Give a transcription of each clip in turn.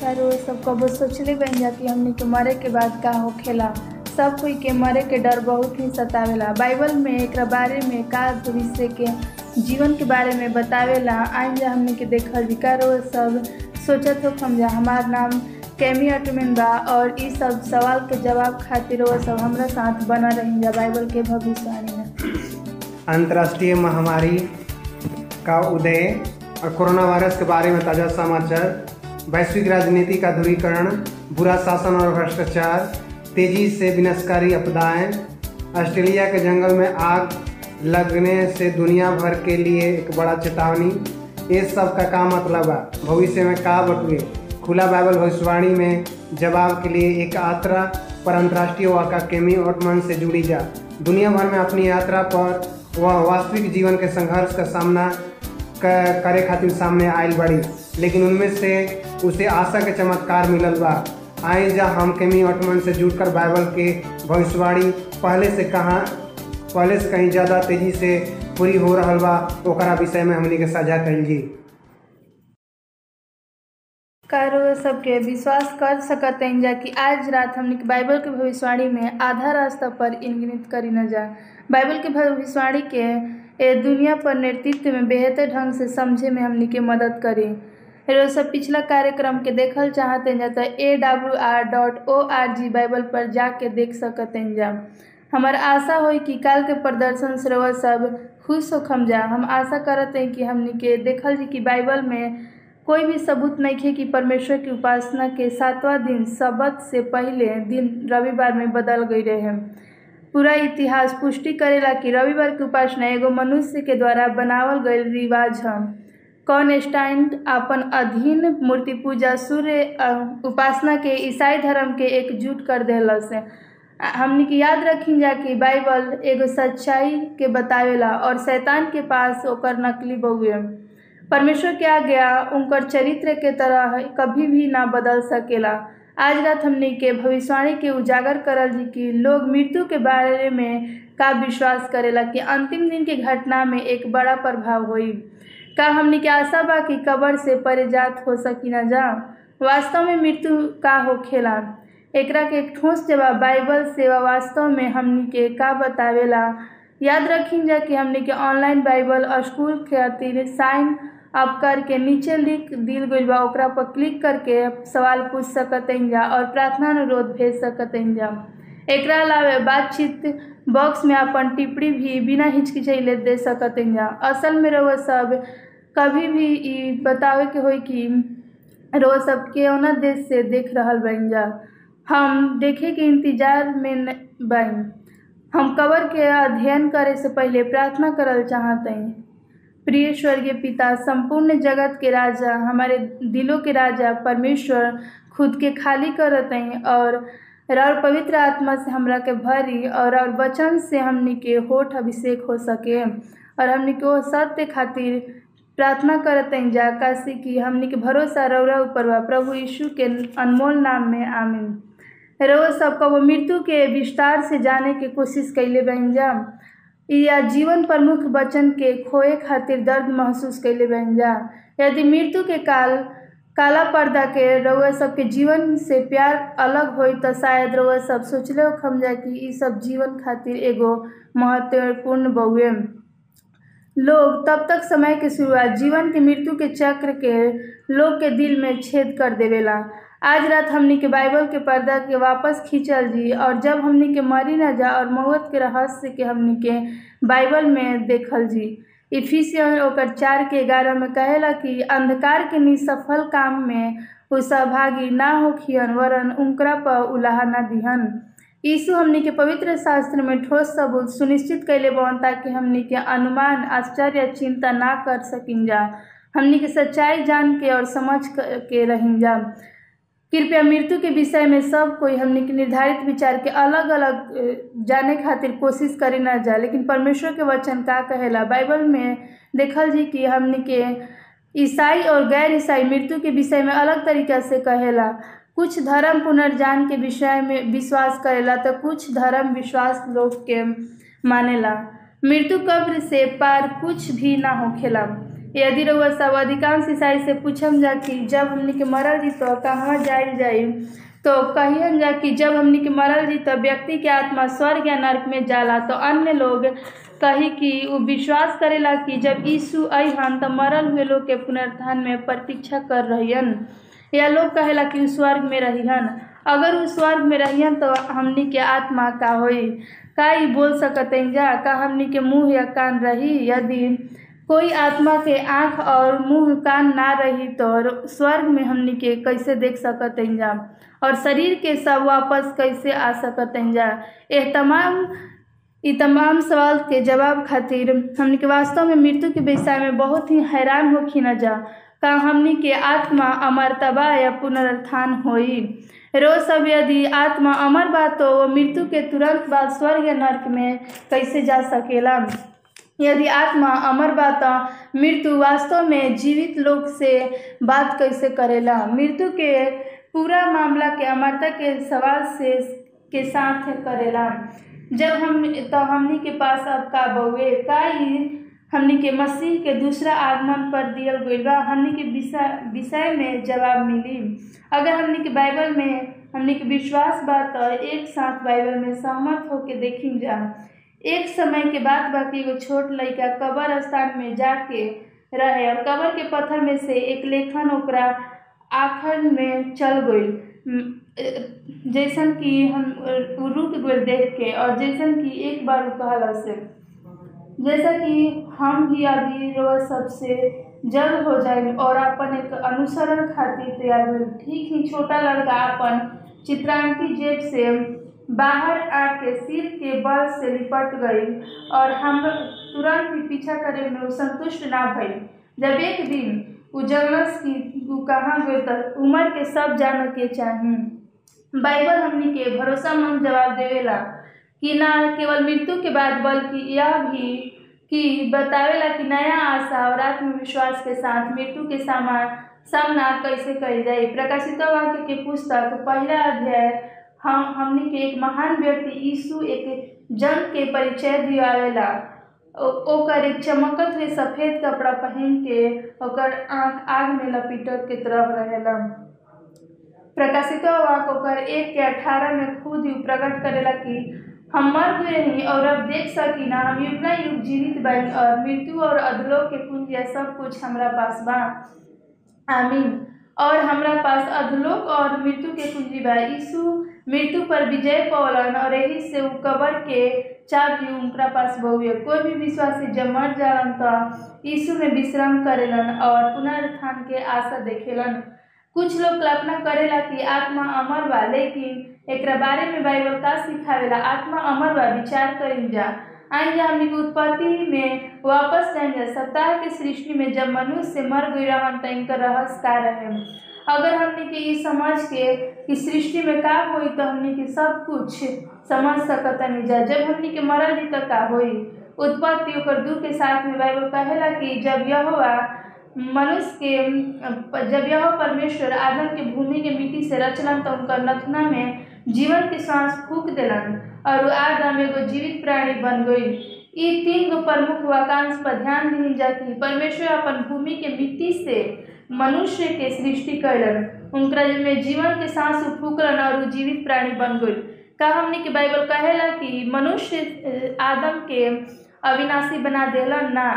करो सब कबो सोचले बन जा कि हमनी के मरे के बाद का होखेला सब कोई के मरे के डर बहुत ही सतावेला। बाइबल में एक बारे में का भविष्य के जीवन के बारे में बतावेला। आइन जा हमनी के देखल जी करो, सब सोचत हो जा हमार नाम कैमी अटमिन बा और ई सब सवाल के जवाब खातिर वो सब हमरा साथ बना रही जा बाइबल के भविष्यवाणी में। अंतर्राष्ट्रीय महामारी का उदय और कोरोना वायरस के बारे में ताज़ा समाचार वैश्विक राजनीति का ध्रुवीकरण, बुरा शासन और भ्रष्टाचार, तेज़ी से विनाशकारी आपदाएँ, ऑस्ट्रेलिया के जंगल में आग लगने से दुनिया भर के लिए एक बड़ा चेतावनी। ये सब का का मतलब है? भविष्य में का बटुए? खुला बाइबल भविष्यवाणी में जवाब के लिए एक यात्रा पर अंतर्राष्ट्रीय वाका केमी ऑटमन से जुड़ी जा। दुनिया भर में अपनी यात्रा पर वह वास्तविक जीवन के संघर्ष का सामना करे खातिर सामने आयल बड़ी। लेकिन उनमें से उसे आशा के चमत्कार मिलल बा। आए जा हम केमी ऑटमन से जुड़कर बाइबल के भविष्यवाणी पहले से कहाँ पहले से कहीं ज़्यादा तेज़ी से पूरी हो रहा बा, ओकरा विषय में हमनी के साझा कल जी। कारो सबके विश्वास कर सकत हैं जा कि आज रात हमने बाइबल के भविष्यवाणी में आधा रास्ता पर इंगित करी न जा। बाइबल के भविष्यवाणी के ए दुनिया पर नेतृत्व में बेहतर ढंग से समझे में हमने के मदद करी। रोज सब पिछला कार्यक्रम के देखल चाहते हैं तो A W R dot O R G Bible पर जाके देख सकते हैं जा। हमार आशा हो कि काल के प्रदर्शन से सब खुश हो खम जा। हम आशा करते हैं कि हमनी के देखल जी कि बाइबल में कोई भी सबूत नहीं है कि परमेश्वर की उपासना के सातवां दिन, सबत से पहले दिन रविवार में बदल गई रहे। पूरा इतिहास पुष्टि करेला कि रविवार के उपासना एगो मनुष्य के द्वारा बनावल गई रिवाज है। कॉनस्टाइन अपन अधीन मूर्ति पूजा सूर्य उपासना के ईसाई धर्म के एकजुट कर देलस। हमनी के याद रखी जा कि बाइबल एगो सच्चाई के बतावेला और शैतान के पास ओकर नकली बहुए परमेश्वर के आज्ञा उनकर चरित्र के तरह कभी भी ना बदल सकेला। आज रात हमने के भविष्यवाणी के उजागर करल जी कि लोग मृत्यु के बारे में का विश्वास करेला कि अंतिम दिन के घटना में एक बड़ा प्रभाव होई। का हमने के आशा बा कि कब्र से परिजात हो सकी ना जा। वास्तव में मृत्यु का होखेला। एकरा के ठोस जवाब बाइबल सेवा वास्तव में हमनी के का बतावेला। याद रखी जा कि हमनी के ऑनलाइन बाइबल स्कूल खातिर साइन अप करके नीचे लिख दिल गई बा पर क्लिक करके सवाल पूछ सकत जा और प्रार्थना अनुरोध भेज सकत जा। एक अलावे बातचीत बॉक्स में अपन टिप्पणी भी बिना हिचकिचैले दे सकत जा। असल में रहो सब कभी भी बतावे के होई कि रोज सब केवना देश से देख रहल बन जा। हम देखे के इंतज़ार में बानी हम कवर के अध्ययन करे से पहले प्रार्थना करल चाहते हैं प्रिय स्वर्गीय पिता, संपूर्ण जगत के राजा, हमारे दिलों के राजा, परमेश्वर खुद के खाली करत हैं और और पवित्र आत्मा से हमरा के भरी और और वचन से हमनी के होठ अभिषेक हो सके और हमनी के सत्य खातिर प्रार्थना करत हैं जा काशी कि हमनी के भरोसा रौरा ऊपर प्रभु यीशु के अनमोल नाम में, आमिन। रोज सबका वो मृत्यु के विस्तार से जाने के कोशिश कैले बन जा। या जीवन प्रमुख वचन के खोए खातिर दर्द महसूस कैले बन जा। यदि मृत्यु के काल, काला पर्दा के रउआ सबके जीवन से प्यार अलग होई तो शायद रउआ सब सोचले हो खम जा कि ई सब जीवन खातिर एगो महत्वपूर्ण बहुए लोग तब तक समय के शुरुआत जीवन के मृत्यु के चक्र के लोग के दिल में छेद कर देवेला। आज रात हमनी के बाइबल के पर्दा के वापस खींचल जी, और जब हमनी के मरी न जा और मौत के रहस्य के हमनी के बाइबल में देखल जी। इफिसियन ओकर चार के ग्यारह में कहेला कि अंधकार के निसफल काम में उ सहभागी ना होखियन वरन उनकरा पर उलाहा ना दिहन। यीशु हमनी के पवित्र शास्त्र में ठोस सबूत सुनिश्चित कैले बन ताकि हमनी के अनुमान, आश्चर्य, चिंता ना कर सकिन जा। हमनी के सच्चाई जान के और समझ के रहिन जा। कृपया मृत्यु के विषय में सब कोई हमने के निर्धारित विचार के अलग अलग जाने खातिर कोशिश करे ना जा लेकिन परमेश्वर के वचन का कहेला। बाइबल में देखल जी कि हमने के ईसाई और गैर ईसाई मृत्यु के विषय में अलग तरीका से कहेला। कुछ धर्म पुनर्जान के विषय में विश्वास करेला तो कुछ धर्म विश्वास लोग के मानेला। मृत्यु कब्र से पार कुछ भी ना होखेला यदि रउआ सब अधिकांश ईसाई से पूछम जा कि जब हमनी के मरल जी तो कहवा जाइल जाई? तो कहियन जा कि जब हमनी के मरल जी तो व्यक्ति के आत्मा स्वर्ग या नर्क में जाला तो अन्य लोग कही कि वो विश्वास करेला कि जब यीशु अहन तो मरल हुए लोग के पुनरुत्थान में प्रतीक्षा कर रहियन। या लोग कहेला कि स्वर्ग में रहियन। अगर उ स्वर्ग में रहियन तो हमनी के आत्मा का होई? का ई बोल सकते जा? का हमनी के मुँह या कान रही? यदि कोई आत्मा के आँख और मुँह कान ना रही तो स्वर्ग में हमनी के कैसे देख सकते जा? और शरीर के सब वापस कैसे आ सकते जा? यह तमाम, ई तमाम सवाल के जवाब खातिर हमनी के वास्तव में मृत्यु के विषय में बहुत ही हैरान होखी न जा। का हमनी के आत्मा अमरतबा या पुनरुत्थान होई? रोज सब यदि आत्मा अमर बा तो मृत्यु के तुरंत बाद स्वर्ग या नरक में कैसे जा सकेला? यदि आत्मा अमर बा तो मृत्यु वास्तव में जीवित लोग से बात कैसे करेला? मृत्यु के पूरा मामला के अमरता के सवाल से, के साथ करेला। जब हम तो हमनी के पास अब का बउए का हमनी के मसीह के दूसरा आगमन पर दियल गइल बा? हमनी के विषय विषय में जवाब मिली। अगर हमनी के बाइबल में हमनी के विश्वास बा तो एक साथ बाइबल में सहमत होके देखी जा। एक समय के बाद बाकी एगो छोट लड़का कबर स्थान में जाके रहे और कबर के पत्थर में से एक लेखन ओकरा आखिर में चल गई जैसन कि हम रुक गए देख के और जैसन कि एक बार कहला से। जैसा कि हम भी अभी रोज सबसे जल्द हो जाए और अपन एक अनुसरण खातिर तैयार हुए ठीक ही छोटा लड़का अपन चित्रांकी जेब से बाहर आके सिर के बल से लिपट गई और हम तुरंत ही पीछा करे में संतुष्ट ना भई। जब एक दिन उजलस की कहाँ गए तो उम्र के सब जान के चाही। बाइबल हमनी के भरोसामंद जवाब देवेला कि ना, केवल मृत्यु के बाद, बल्कि यह भी कि बतावेला कि नया आशा और आत्मविश्वास के साथ मृत्यु के सामान सामना कैसे कल जाए प्रकाशित वाक्य के पुस्तक, पहला अध्याय हम, हमनी के एक महान व्यक्ति यीशु एक जन के परिचय दियावेला ओकर एक चमकत हुए सफ़ेद कपड़ा पहन के ओकर आँख आग में लपीटल के तरफ़ रहेला प्रकाशित वाक ओकर एक के अठारह में खुद ही प्रकट करेला कि हम मर गए रही और अब देख सकी ना, हम युग युग जीवित बानी और मृत्यु और अधलोक के कुंज या सब कुछ हमरा पास बा। आमीन। और हमरा पास अधलोक और मृत्यु के कुंजी बा। यीशु मृत्यु पर विजय पौलन और यही से उ कबर के चाबी उनका पास बहुए कोई भी विश्वासी जब मर जालन तो यीशु में विश्राम करेलन और पुनरुत्थान के आशा देखेलन। कुछ लोग कल्पना करेला कि आत्मा अमर बा, लेकिन एक बारे में बाइबल का सिखावेला, आत्मा अमर बा, विचार करी जा। आई जा हमनी उत्पत्ति में वापस जाए जा सप्ताह के सृष्टि में जब मनुष्य मर गई रहन तो इनका रहस्य का रहे अगर हमने के ये समझ के, कि सृष्टि में का हुई तो हमने के सब कुछ समझ नहीं जा जब हमने के मरल तक का हुई, उत्पत्ति ओकर दू के साथ में बाइबल कहेला कि जब यह हुआ मनुष्य के, जब यह परमेश्वर आदम के भूमि के मिट्टी से रचलन तो उनका नथुना में जीवन के सांस फूक दिलन और आदम एगो जीवित प्राणी बन गई। ये तीन गो प्रमुख वाकांश पर ध्यान दी जाती परमेश्वर अपन भूमि के मिट्टी से मनुष्य के सृष्टि करलन उनका में जीवन के सांस फूकलन और जीवित प्राणी बन गई का हमने के बाइबल कहेला कि मनुष्य आदम के अविनाशी बना देलन ना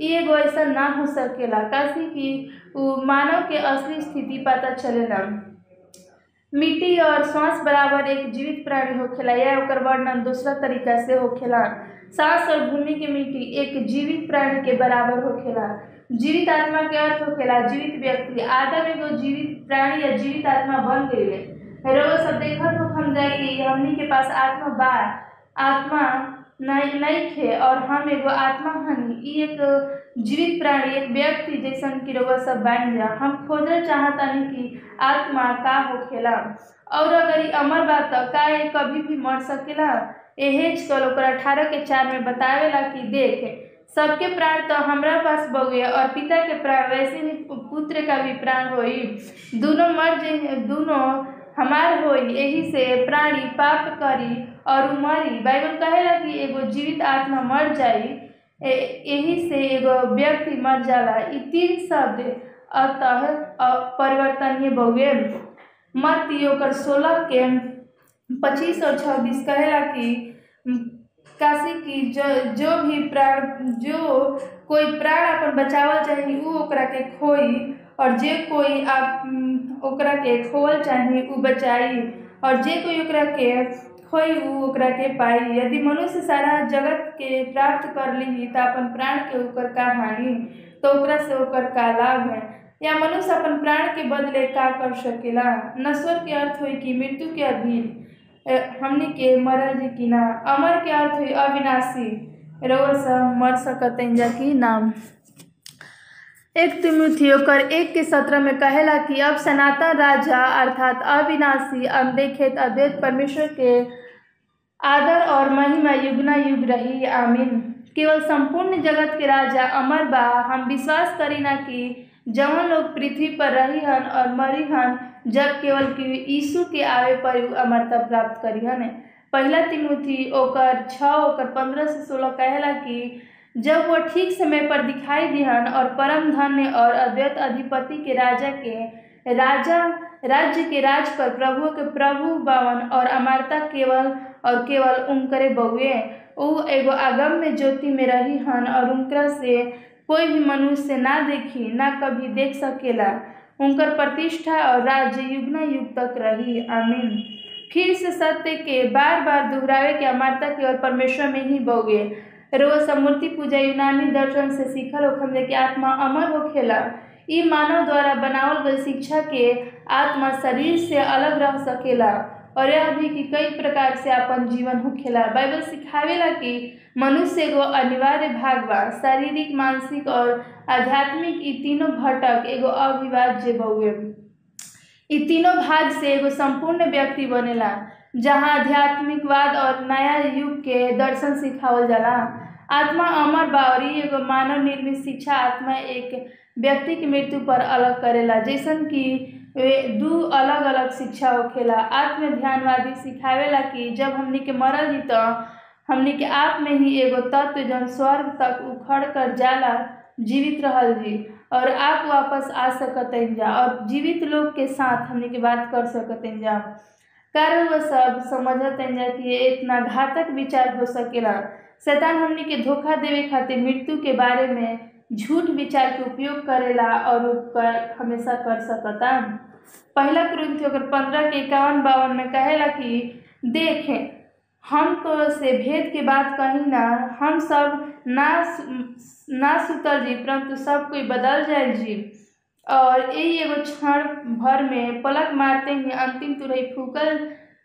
ये एगो ऐसा ना हो सकेला। काशी कि मानव के असली स्थिति पता चलेला। मिट्टी और सांस बराबर एक जीवित प्राणी होखेला, या ओकर वर्णन दूसरा तरीका से होखेला। सांस और भूमि के मिट्टी एक जीवित प्राणी के बराबर होखेला। जीवित आत्मा के अर्थ होखेला जीवित व्यक्ति। आदम एगो जीवित प्राणी या जीवित आत्मा बन गई है रोज सब देखत हम कि हमनी के पास आत्मा बा, आत्मा नहीं नहीं थे और हम एगो आत्मा हनी। एक जीवित प्राणी, एक व्यक्ति जैसन कि रउआ सब बन जा। हम खोजल चाहतानी कि आत्मा का होखेला। और अगर ई अमर बा त का ये कभी भी मर सकेला? एहेज कल अठारह के चार में बतावेला कि देख सबके प्राण तो हमरा पास बउए और पिता के प्राण वैसे ही पुत्र का भी प्राण होई। दोनों मर जे, दोनों हमार होई यही से प्राणी पाप करी और मरी। बाइबल कहेला कि एगो जीवित आत्मा मर जाई यही से एगो व्यक्ति मर जाला। ई तीन शब्द अतः परिवर्तनीय बउए मत ओकर सोलह के पच्चीस और छब्बीस कहेला कि काशी की जो जो भी प्राण, जो कोई प्राण अपन बचावल चाही, उ ओकरा के खोई, और जे कोई आप ओकरा के खोवल चाही, उ बचाई, और जे कोई ओकरा के खोई, उ ओकरा के पाई। यदि मनुष्य सारा जगत के प्राप्त कर ली तो अपन प्राण के ओकर का हानि तो ओकरा से ओकर का लाभ है? या मनुष्य अपन प्राण के बदले का कर सकेला? नश्वर के अर्थ हुई कि मृत्यु के अधीन। हमनी के मरल जी की ना? अमर के अर्थ हुई अविनाशी। रउआ सब मर सकते जा की नाम। एक तिमुथी ओकर एक के सत्रह में कहेला कि अब सनातन राजा अर्थात अविनाशी अनदेखेत अद्वैत परमेश्वर के आदर और महिमा युगना युग रही। आमीन। केवल संपूर्ण जगत के राजा अमर बा। हम विश्वास करी ना कि जवन लोग पृथ्वी पर रही हन और मरी हन, जब केवल कि यीशु के आवे पर अमरता प्राप्त करी हन। पहला तिमुथी ओकर छः ओकर पंद्रह से सोलह कहला कि जब वो ठीक समय पर दिखाई दिहन और परम धन्य और अद्वैत अधिपति के राजा के राजा, राज्य के राज पर प्रभु के प्रभु बावन और अमरता केवल और केवल उनकरे बउए उ एगो आगम में ज्योति में रही हन और उनकरा से कोई भी मनुष्य ना देखी, ना कभी देख सकेला। उनकर प्रतिष्ठा और राज्य युगना युग तक रही। आमीन। फिर से सत्य के बार बार दोहरावे के अमरता के और परमेश्वर में ही बउगे रोज समूर्ति पूजा यूनानी दर्शन से सीखल होखम कि आत्मा अमर होखेला इ मानव द्वारा बनावल गई शिक्षा के आत्मा शरीर से अलग रह सकेला। और यह भी कि कई प्रकार से अपन जीवन होखेला बाइबल सिखावेला कि मनुष्य एगो अनिवार्य भाग बा। शारीरिक, मानसिक और आध्यात्मिक ई तीनों घटक एगो अविभाज्य बउए। ई तीनों भाग से एगो संपूर्ण व्यक्ति बनेला, जहाँ आध्यात्मिकवाद और नया युग के दर्शन सिखावल जाला। आत्मा अमर बा और ई एगो मानव निर्मित शिक्षा आत्मा एक व्यक्ति की मृत्यु पर अलग करेला, जैसन कि वे दू अलग अलग शिक्षा होखेला। आत्म ध्यानवादी सिखावेला कि जब हमनी के मरल जी तो हमनी के आप में ही एगो तत्व जन स्वर्ग तक उखड़ कर जाला, जीवित रहल जी और आप वापस आ सकतन जा, और जीवित लोग के साथ हमनी के बात कर सकतन जा। कारण वह सब समझतन जा कि ये इतना घातक विचार हो सकेला। शैतान हमनी के धोखा देवे खातिर मृत्यु के बारे में झूठ विचार के उपयोग करेला और कर हमेशा कर सकता पहला ओकर पंद्रह के इक्यावन बावन में कहेला कि देखें हम तो से भेद के बात कही ना, हम सब ना ना सुतल जी, परंतु सब कोई बदल जाए जी। और यही एगो क्षण भर में पलक मारते ही अंतिम तुरही फूकल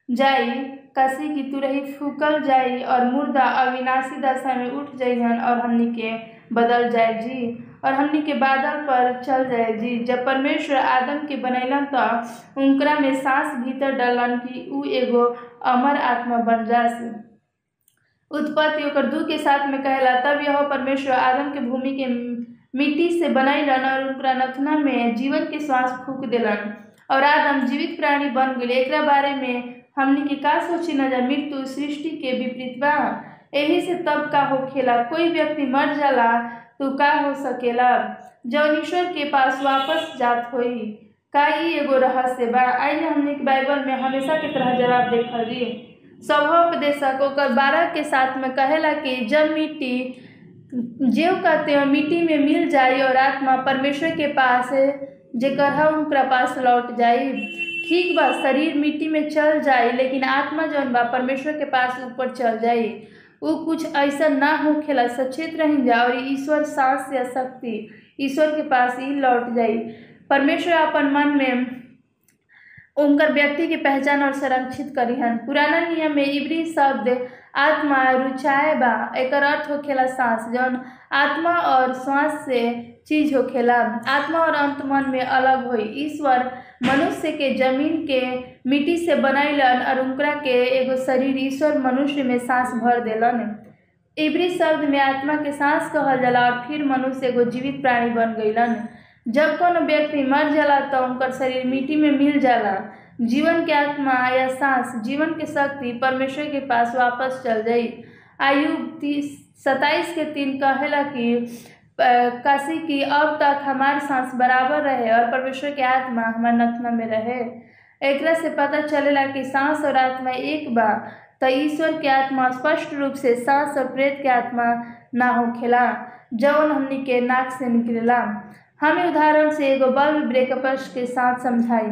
जाई, कसी की तुरही फूकल जाई, और मुर्दा अविनाशी दशा में उठ जाइहन और हमनी के बदल जाए जी। और हमनी के बादल पर चल जाए जी। जब परमेश्वर आदम के बनैलन तो उनकरा में सांस भीतर डालन कि उ एगो अमर आत्मा बन जास उत्पत्ति ओकर दू के साथ में कहला, तब यह परमेश्वर आदम के भूमि के मिट्टी से बनैलन और उनकरा नथुना में जीवन के श्वास फूक देलन। और आदम जीवित प्राणी बन गए एक बारे में हमनी के का सोची न जा मृत्यु सृष्टि के विपरीत बा? एही से तब का होखेला? कोई व्यक्ति मर जाला तो का हो सकेला। जौन ईश्वर के पास वापस जात होई। का ई एगो रहस्य बा। आइए हमने के बाइबल में हमेशा की तरह जवाब देखल। जी सभोपदेशक ओकर बारह के साथ में कहेला कि जब मिट्टी, जेव कहते हैं मिट्टी में मिल जाई और आत्मा परमेश्वर के पास जेकर है उनकरा पास लौट जाई। ठीक बा, शरीर मिट्टी में चल जाई, लेकिन आत्मा जौन बा, परमेश्वर के पास ऊपर चल जाई। वो कुछ ऐसा ना होखेला सचेत रह जा और ईश्वर सास या शक्ति। ईश्वर के पास ही लौट जाई। परमेश्वर अपन मन में उनकर व्यक्ति की पहचान और संरक्षित करी हन। पुराना नियम में इबरी शब्द, आत्मा रुचाए बा। एक अर्थ होखेला सांस। जौन आत्मा और श्वास से चीज़ होखेला आत्मा और अंत मन में अलग होई। ईश्वर मनुष्य के ज़मीन के मिट्टी से बनैलन और उनकरा के एगो शरीर ईश्वर मनुष्य में सांस भर दिलन। इब्री शब्द में आत्मा के सांस कहल जाला और फिर मनुष्य एगो जीवित प्राणी बन गईलन जब कोनो व्यक्ति मर जाला तो उनकर शरीर मिट्टी में मिल जाला। जीवन के आत्मा या सांस, जीवन के शक्ति परमेश्वर के पास वापस चल जाई। आयु तीस, सताइस के तीन कहेला कि काशी की, अब तक हमार सांस बराबर रहे और परमेश्वर के आत्मा हमारे नथना में रहे। एक से पता चलेला कि सांस और आत्मा एक बा तो ईश्वर के आत्मा स्पष्ट रूप से सांस और प्रेत के आत्मा ना होखेला जौन हमनी के नाक से निकलेला। हमें उदाहरण से एगो बल्ब ब्रेकअपस के साथ समझाई।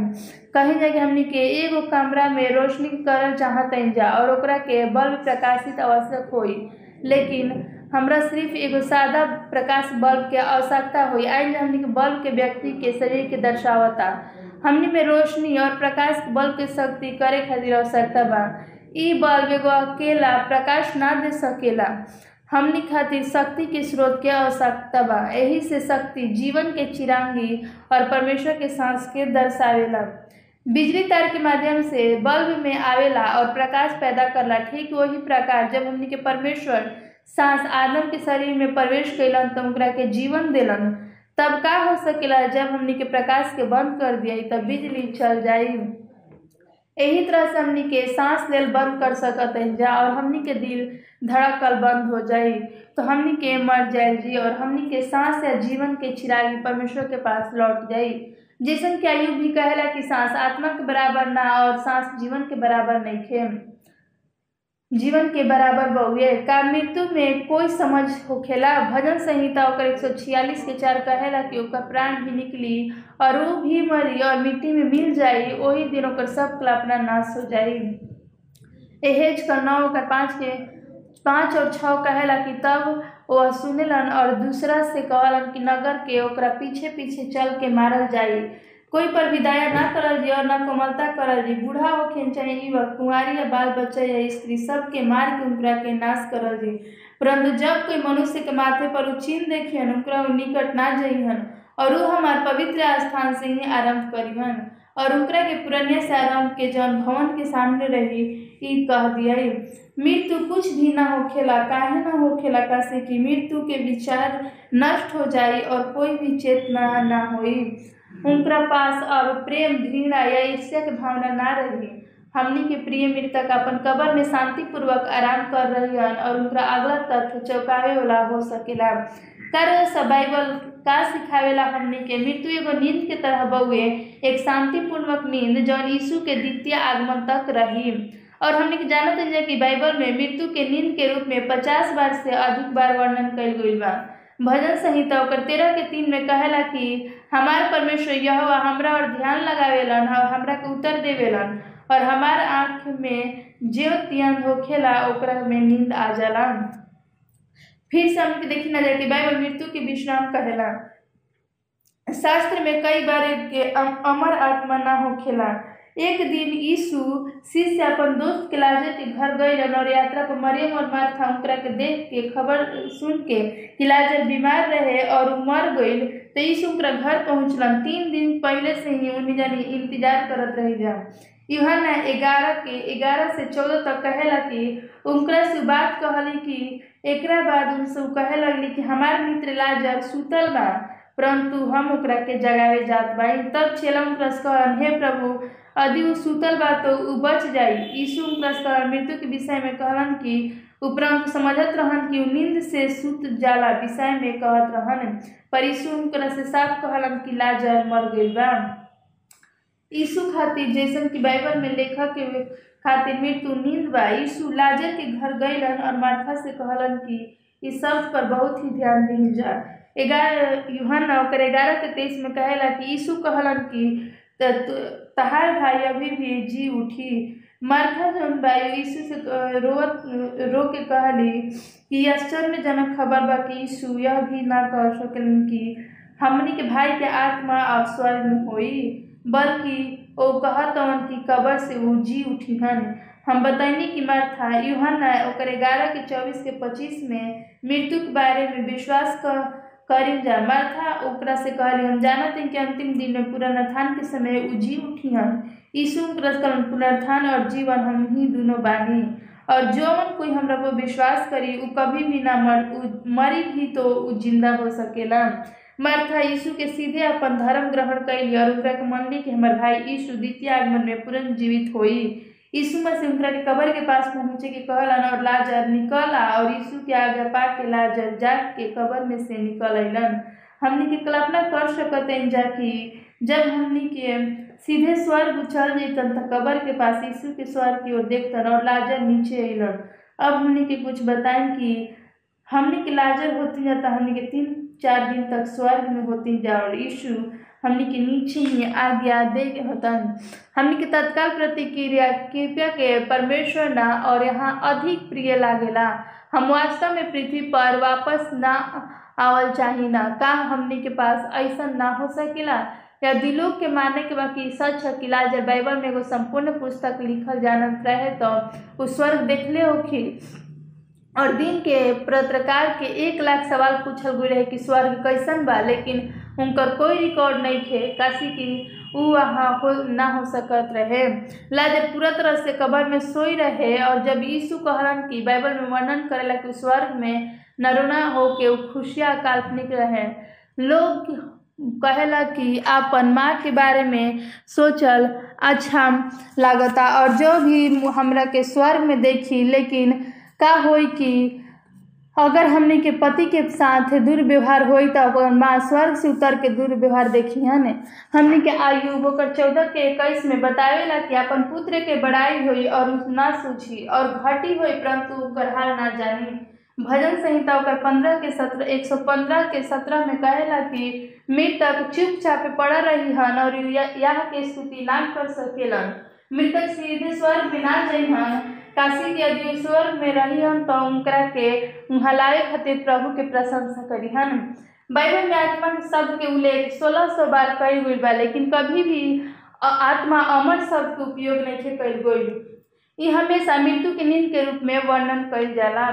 कहीं जगह हमनी के एगो कमरा में रोशनी करल चाहत जा और ओकरा के बल्ब प्रकाशित आवश्यक होई। लेकिन हमरा सिर्फ़ एगो सादा प्रकाश बल्ब के आवश्यकता हुई आज हमनी के बल्ब के व्यक्ति के शरीर के दर्शावता। हमनी में रोशनी और प्रकाश बल्ब के शक्ति करे खातिर आवश्यकता बा। बल्ब एगो अकेला प्रकाश ना दे सकेला। हमनी खातिर शक्ति के स्रोत के आवश्यकता बा। यही से शक्ति जीवन के चिरांगी और परमेश्वर के सांस के दर्शावेला। बिजली तार के माध्यम से बल्ब में आवेला और प्रकाश पैदा करला, ठीक वही प्रकार जब हमनी के परमेश्वर सांस आदम के शरीर में प्रवेश कैलन तो के जीवन दिलन। तब का हो सकेला जब हमनी के प्रकाश के बंद कर दिया तब बिजली चल जाई। यही तरह से हमनी के सांस लेल बंद कर सकत जा और हमनी के दिल धड़कल बंद हो जाई। तो हमनी के मर जाए जी और हमनी के सांस या जीवन के चिरागी परमेश्वर के पास लौट जाई। जैसन कि आयु भी कहेला कि सांस आत्मा के बराबर ना और सांस जीवन के बराबर नहीं खे जीवन के बराबर बहुए का मृत्यु में कोई समझ होखेला। भजन संहिता ओकर एक सौ छियालीस के चार कहेला कि प्राण भी निकली और वो भी मरी और मिट्टी में मिल जाई वही दिन ओकर सब कल्पना नाश हो जाई। एहेज कर नौ ओकर पाँच के, पाँच और छः कहेला कि तब वह सुनेलन और दूसरा से कहलन कि नगर के ओकरा पीछे पीछे चल के मारल जाई। कोई पर भी दया ना करल जी और ना कोमलता करल जी। बूढ़ा होखेन चाहे युवक, कुंवारी या बाल बच्चा या स्त्री, सबके मार के उनकरा के नाश करल जी। परंतु जब कोई मनुष्य के माथे पर उछीन देखियन उनकरा निकट ना जइहन, और वो हमार पवित्र स्थान से ही आरंभ करिहन, और उनकरा के पुरनिया से आरंभ के जौन भवन के सामने रही, ई कह दिया मृत्यु कुछ भी ना होखेला, काहे ना हो होखेला कैसे कि मृत्यु के विचार नष्ट हो जाई और कोई भी चेतना ना होई। उनकरा पास अब प्रेम, घृणा या ईर्ष्या के भावना ना रही। हमनी के प्रिय मृतक अपन कबर में शांतिपूर्वक आराम कर रही और उनका अगला तथ्य चौंकावे वाला हो सकेला। कर सब बाइबल का सिखावेला हमनी के मृत्यु एगो नींद के तरह बउए। एक शांतिपूर्वक नींद जौन यीशु के द्वितीय आगमन तक रही। और हमने के जानत है कि बाइबल में मृत्यु के नींद के रूप में पचास बार से अधिक बार वर्णन कल गई बा। भजन संहिता ओकर तेरह के तीन में कहेला कि, हमार परमेश्वर यह हमरा और ध्यान लगावेलन और हमरा के उत्तर देवेलन और हमार आँख में जो तियन होखेला, ओकरा में नींद आ जाला फिर से हमके देखी ना जाए कि बाइबल मृत्यु के विश्राम कहेला। शास्त्र में कई बार अमर आत्मा ना होखेला। एक दिन यीशु शिष्य अपन दोस्त के लाजर के घर गए और यात्रा पर मरियम और मार्था उनकरा के देख के खबर सुन के कि लाजर बीमार रहे और मर गई तो यीशु उनकरा घर पहुँचलन। तीन दिन पहले से ही उन्हें जानी इंतज़ार करत रही जा। यूहन्ना ग्यारह के ग्यारह से चौदह तक कहेला कि उनकरा से बात कहली कि एक बाद उनसे कहे लगली कि हमार मित्र लाजर सुतल बा, परंतु हम ओकरा के जगावे जात बाई तब चेला उनकरा से कहलन, हे प्रभु यदि वो सुतल बा तो उ बच जाई। यीशु उनकरा से मृत्यु के विषय में कहलन कि उपरांत समझत रहन कि नींद से सुत जाला, विषय में कहत रहन। पर यीशु उनकरा से साफ़ कहलन कि लाजर मर गइल बा। यीशु खातिर जैसन कि बाइबल में लेखक के खातिर मृत्यु नींद बा। यीशु लाजर के घर गइलन और मार्था से कहलन कि इस शब्द पर बहुत ही ध्यान दी जा। ग्यारह यूहन्ना ओकर ग्यारह के तेईस में कहेला कि यीशु कहलन कि तहार भाई अभी भी जी उठी। मार्था जौन बाई यीशु से रोवत रो के कहली कि आश्चर्यजनक खबर बा कि यीशु यह भी ना कह सकलन कि हमनी के भाई के आत्मा में होई, बल्कि ओ कहतवन कि कबर से वो जी उठी हन हम बताइनी कि मार्था, यूहन्ना ओकर ग्यारह के चौबीस के पच्चीस में मृत्यु के बारे में विश्वास कर करिन जा मार्था ओकरा से कहली, हम जानत हैं कि अंतिम दिन में पुनरुत्थान के समय उ जी उठी हन यीशु कहलन पुनरुत्थान और जीवन हम ही दोनों बानी और जौन कोई हमरा पर विश्वास करी, उ कभी भी ना मर मरी भी तो ज़िंदा हो सकेला। मार्था यीशु के सीधे अपन धर्म ग्रहण कैली और ओकरा के मनली कि हमार भाई यीशु द्वितीय आगमन में पुनर्जीवित होई। यीशु मसीह उनकरा के कबर के पास पहुँचे के कहलन और लाजर निकला और यीशु के आगे पा के लाजर जाग के कबर में से निकल अलन हमनी के कल्पना कर सकते हैं जा कि जब हमनी के सीधे स्वर्ग चल जैतन त कबर के पास यीशु के स्वर्ग की ओर देखतन और लाजर नीचे अलन अब हमनी के कुछ बताएँ कि हमनी के लाजर होती जाता हमनी के तीन चार दिन तक स्वर्ग में होती जा और यीशु हमनी के नीचे ही आज्ञा दे के होतन। हमनी के तत्काल प्रतिक्रिया, कृपया के परमेश्वर ना और यहाँ अधिक प्रिय लागेला। हम वास्तव में पृथ्वी पर वापस ना आवल चाही ना। का हमनी के पास ऐसा ना हो सकेला? या दिलों के माने के बाकी सच है कि लाजर बाइबल में एगो संपूर्ण पुस्तक लिखल जानत रहे तो वो स्वर्ग देखले होखी। और दिन के पत्रकार के एक लाख सवाल पूछल गई रहे कि स्वर्ग कैसन बा? लेकिन उनकर कोई रिकॉर्ड नहीं थे काशी की ऊ वहाँ हो, ना हो सकत रहे। लाजर पूरा तरह से कबर में सोई रहे और जब यीशु कहलन कि बाइबल में वर्णन करेला कि स्वर्ग में नरुणा हो के ऊ खुशियाँ काल्पनिक रहे, लोग कहेला कि आपन माँ के बारे में सोचल अच्छा लागता और जो भी हमरा के स्वर्ग में देखी, लेकिन का होई कि अगर हमने के पति के साथ दुर्व्यवहार हो तो माँ स्वर्ग से उतर के दुर्व्यवहार देखी हन हमने के आयु ओकर चौदह के इक्कीस में बतावेला कि अपन पुत्र के बड़ाई होई और ना सूझी और घटी होई, परंतु ओकर हाल ना जानी। भजन संहिता ओकर पंद्रह के सत्रह, एक सौ पंद्रह के सत्रह में कहेला कि मृतक चुपचाप पड़ रही हन और यह के स्तुति ना कर सकेलन। मृतक सीधे स्वर्ग में ना जइहन। काशी स्वर्ग में रहिहन तो उनकरा के हलाये खातिर प्रभु के प्रशंसा करिहन बाइबल में आत्मा शब्द के उल्लेख सोलह सौ बार कई गई बा, लेकिन कभी भी आत्मा अमर शब्द के उपयोग नहीं कल गई ये हमेशा मृत्यु के नींद के रूप में वर्णन कल जाला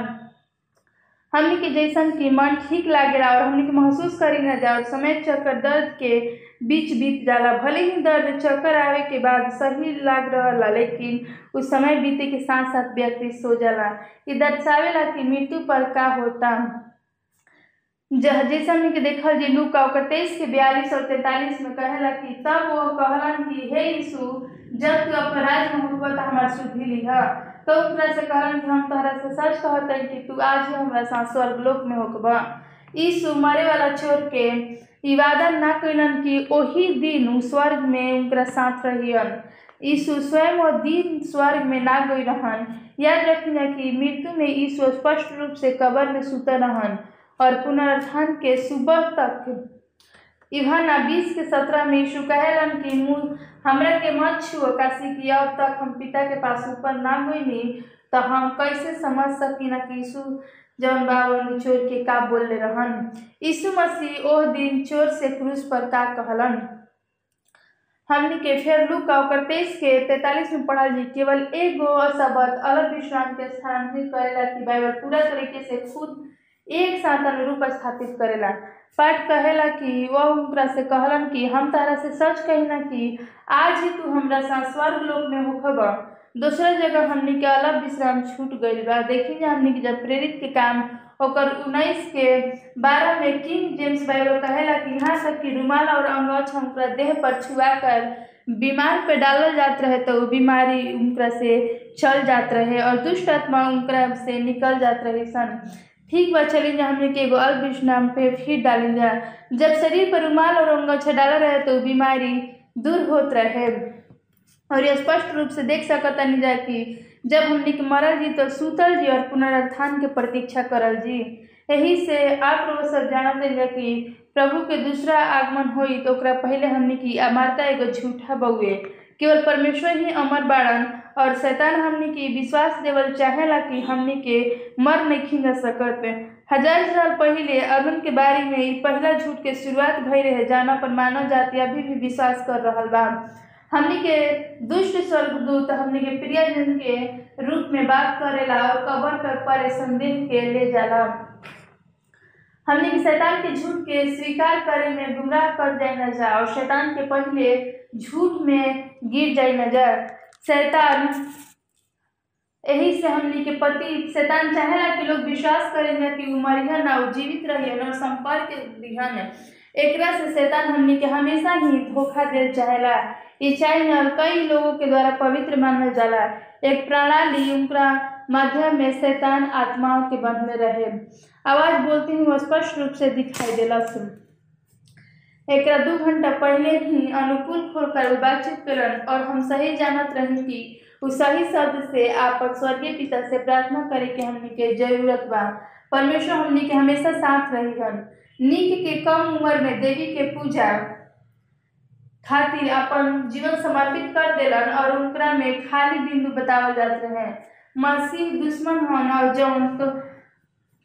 हमने के जैसन कि मन ठीक लागेला और हमने के महसूस करी न और समय चक्कर दर्द के बीच बीत जाला। भले ही दर्द चक्कर आवे के बाद सही लाग रहा लेकिन उस समय बीते के साथ साथ व्यक्ति सो जाला। ये दर्शावेला कि मृत्यु पर का होता? जैसा हमने के देखल जी लू का ओकर तेईस के बयालीस और तैतालीस में कहेला कि तब वो कहलन कि, हे यीशु, जब तू अपना राज में हमार सुधी लिहा। तो ओकरा से कहलन कि हम तोहरा से सच कहते हैं कि तू आज ही हमारा साथ स्वर्गलोक में होकबा यीशु मरे वाला चोर के ई वादा ना कैलन कि ओही दिन उ स्वर्ग में उनकरा साथ रहियन। यीशु स्वयं वो दिन स्वर्ग में ना गई रहन। याद रखना कि मृत्यु में यीशु स्पष्ट रूप से कबर में सुते रहन और पुनरुत्थान के सुबह तक इवाना बीस के सत्रह में यीशु कहलन कि मुँह हमरा के मत छुओ काशी कि अब तक हम पिता के पास ऊपर ना गईनी तो हम कैसे समझ सकी ना कि यीशु जौन बाबा चोर के का बोल रहन। यीशु मसीह ओह दिन चोर से क्रूस पर का कहलन? हमने के फेर लू का ओकर तेईस के तैतालीस में पढ़ल जी, केवल एगो शब्द अलग विश्राम के स्थानांतरित करेला कि बाइबल पूरा तरीके से खुद एक साथ अनुरूप स्थापित करेला। पाठ कहेला कि, वह उनकरा से कहलन कि, हम तारा से सच कहिना कि, आज ही तू हमरा साथ स्वर्ग लोक में होखब दूसरा जगह हमने के अलग विश्राम छूट गई बा। देखी जा हमने के जब प्रेरित के काम ओकर उन्नीस के बारह में किंग जेम्स बाइबल कहेला कि, यहाँ तक कि रुमाल और अंगोछ उनका देह पर छुआ कर बीमार पे डालल जात रहे तो बीमारी उनकरा से चल जात रहे और दुष्ट आत्मा उनकरा से निकल जात रहे सन। ठीक बा चली जा हमने के एगो अल्प विश्राम पे फिर डाली जा। जब शरीर पर रुमाल और अंगोछा डाला रहे तो बीमारी दूर होत रहे। और ये स्पष्ट रूप से देख सकता नहीं जा कि जब हमने के मरल जी तो सूतल जी और पुनरुत्थान के प्रतीक्षा करल जी। यही से आप लोग सब जानत जा कि प्रभु के दूसरा आगमन होई तो पहले हमने की अमरता एगो झूठा बउए। केवल परमेश्वर ही अमर बाड़न, और शैतान हमने की विश्वास देवल चाहेला कि हमने के मर नहीं जा सकत हज़ार साल पहले अरुण के बारे में पहला झूठ के शुरुआत भई रहे जाना पर मानव जाति अभी भी विश्वास कर रहा बा। हमने के दुष्ट स्वर्गदूत, हमने के प्रियजन के रूप में बात करेला और कबर पर परे संदेह के ले जाला। हमने शैतान के झूठ के स्वीकार करे में गुमराह कर जाए जा, और शैतान के पहले झूठ में गिर जाए नज़र। शैतान यही से हमने के पति। शैतान चाहेला कि लोग विश्वास करें कि वो मरिहन और जीवित रहियन और संपर्क दिहन एकरा से शैतान हमनी के हमेशा ही धोखा देल चाहेला। ईसाई में कई लोगों के द्वारा पवित्र मानल जाला। एक प्रणाली उनका माध्यम में शैतान आत्माओं के बन में रहे। आवाज़ बोलती हुई स्पष्ट रूप से दिखाई देला एक दू घंटा पहले ही अनुकूल खोलकर बातचीत करन और हम सही जानत रही कि सही शब्द से आपन स्वर्गीय पिता से प्रार्थना करे के हमनी के ज़रूरत बा। परमेश्वर हमनी के हमेशा साथ रही हन निक के कम उम्र में देवी के पूजा खातिर अपन जीवन समर्पित कर दिलन और उनकरा में खाली बिंदु बतावल जात रहे। मसीह दुश्मन हन और जौन तो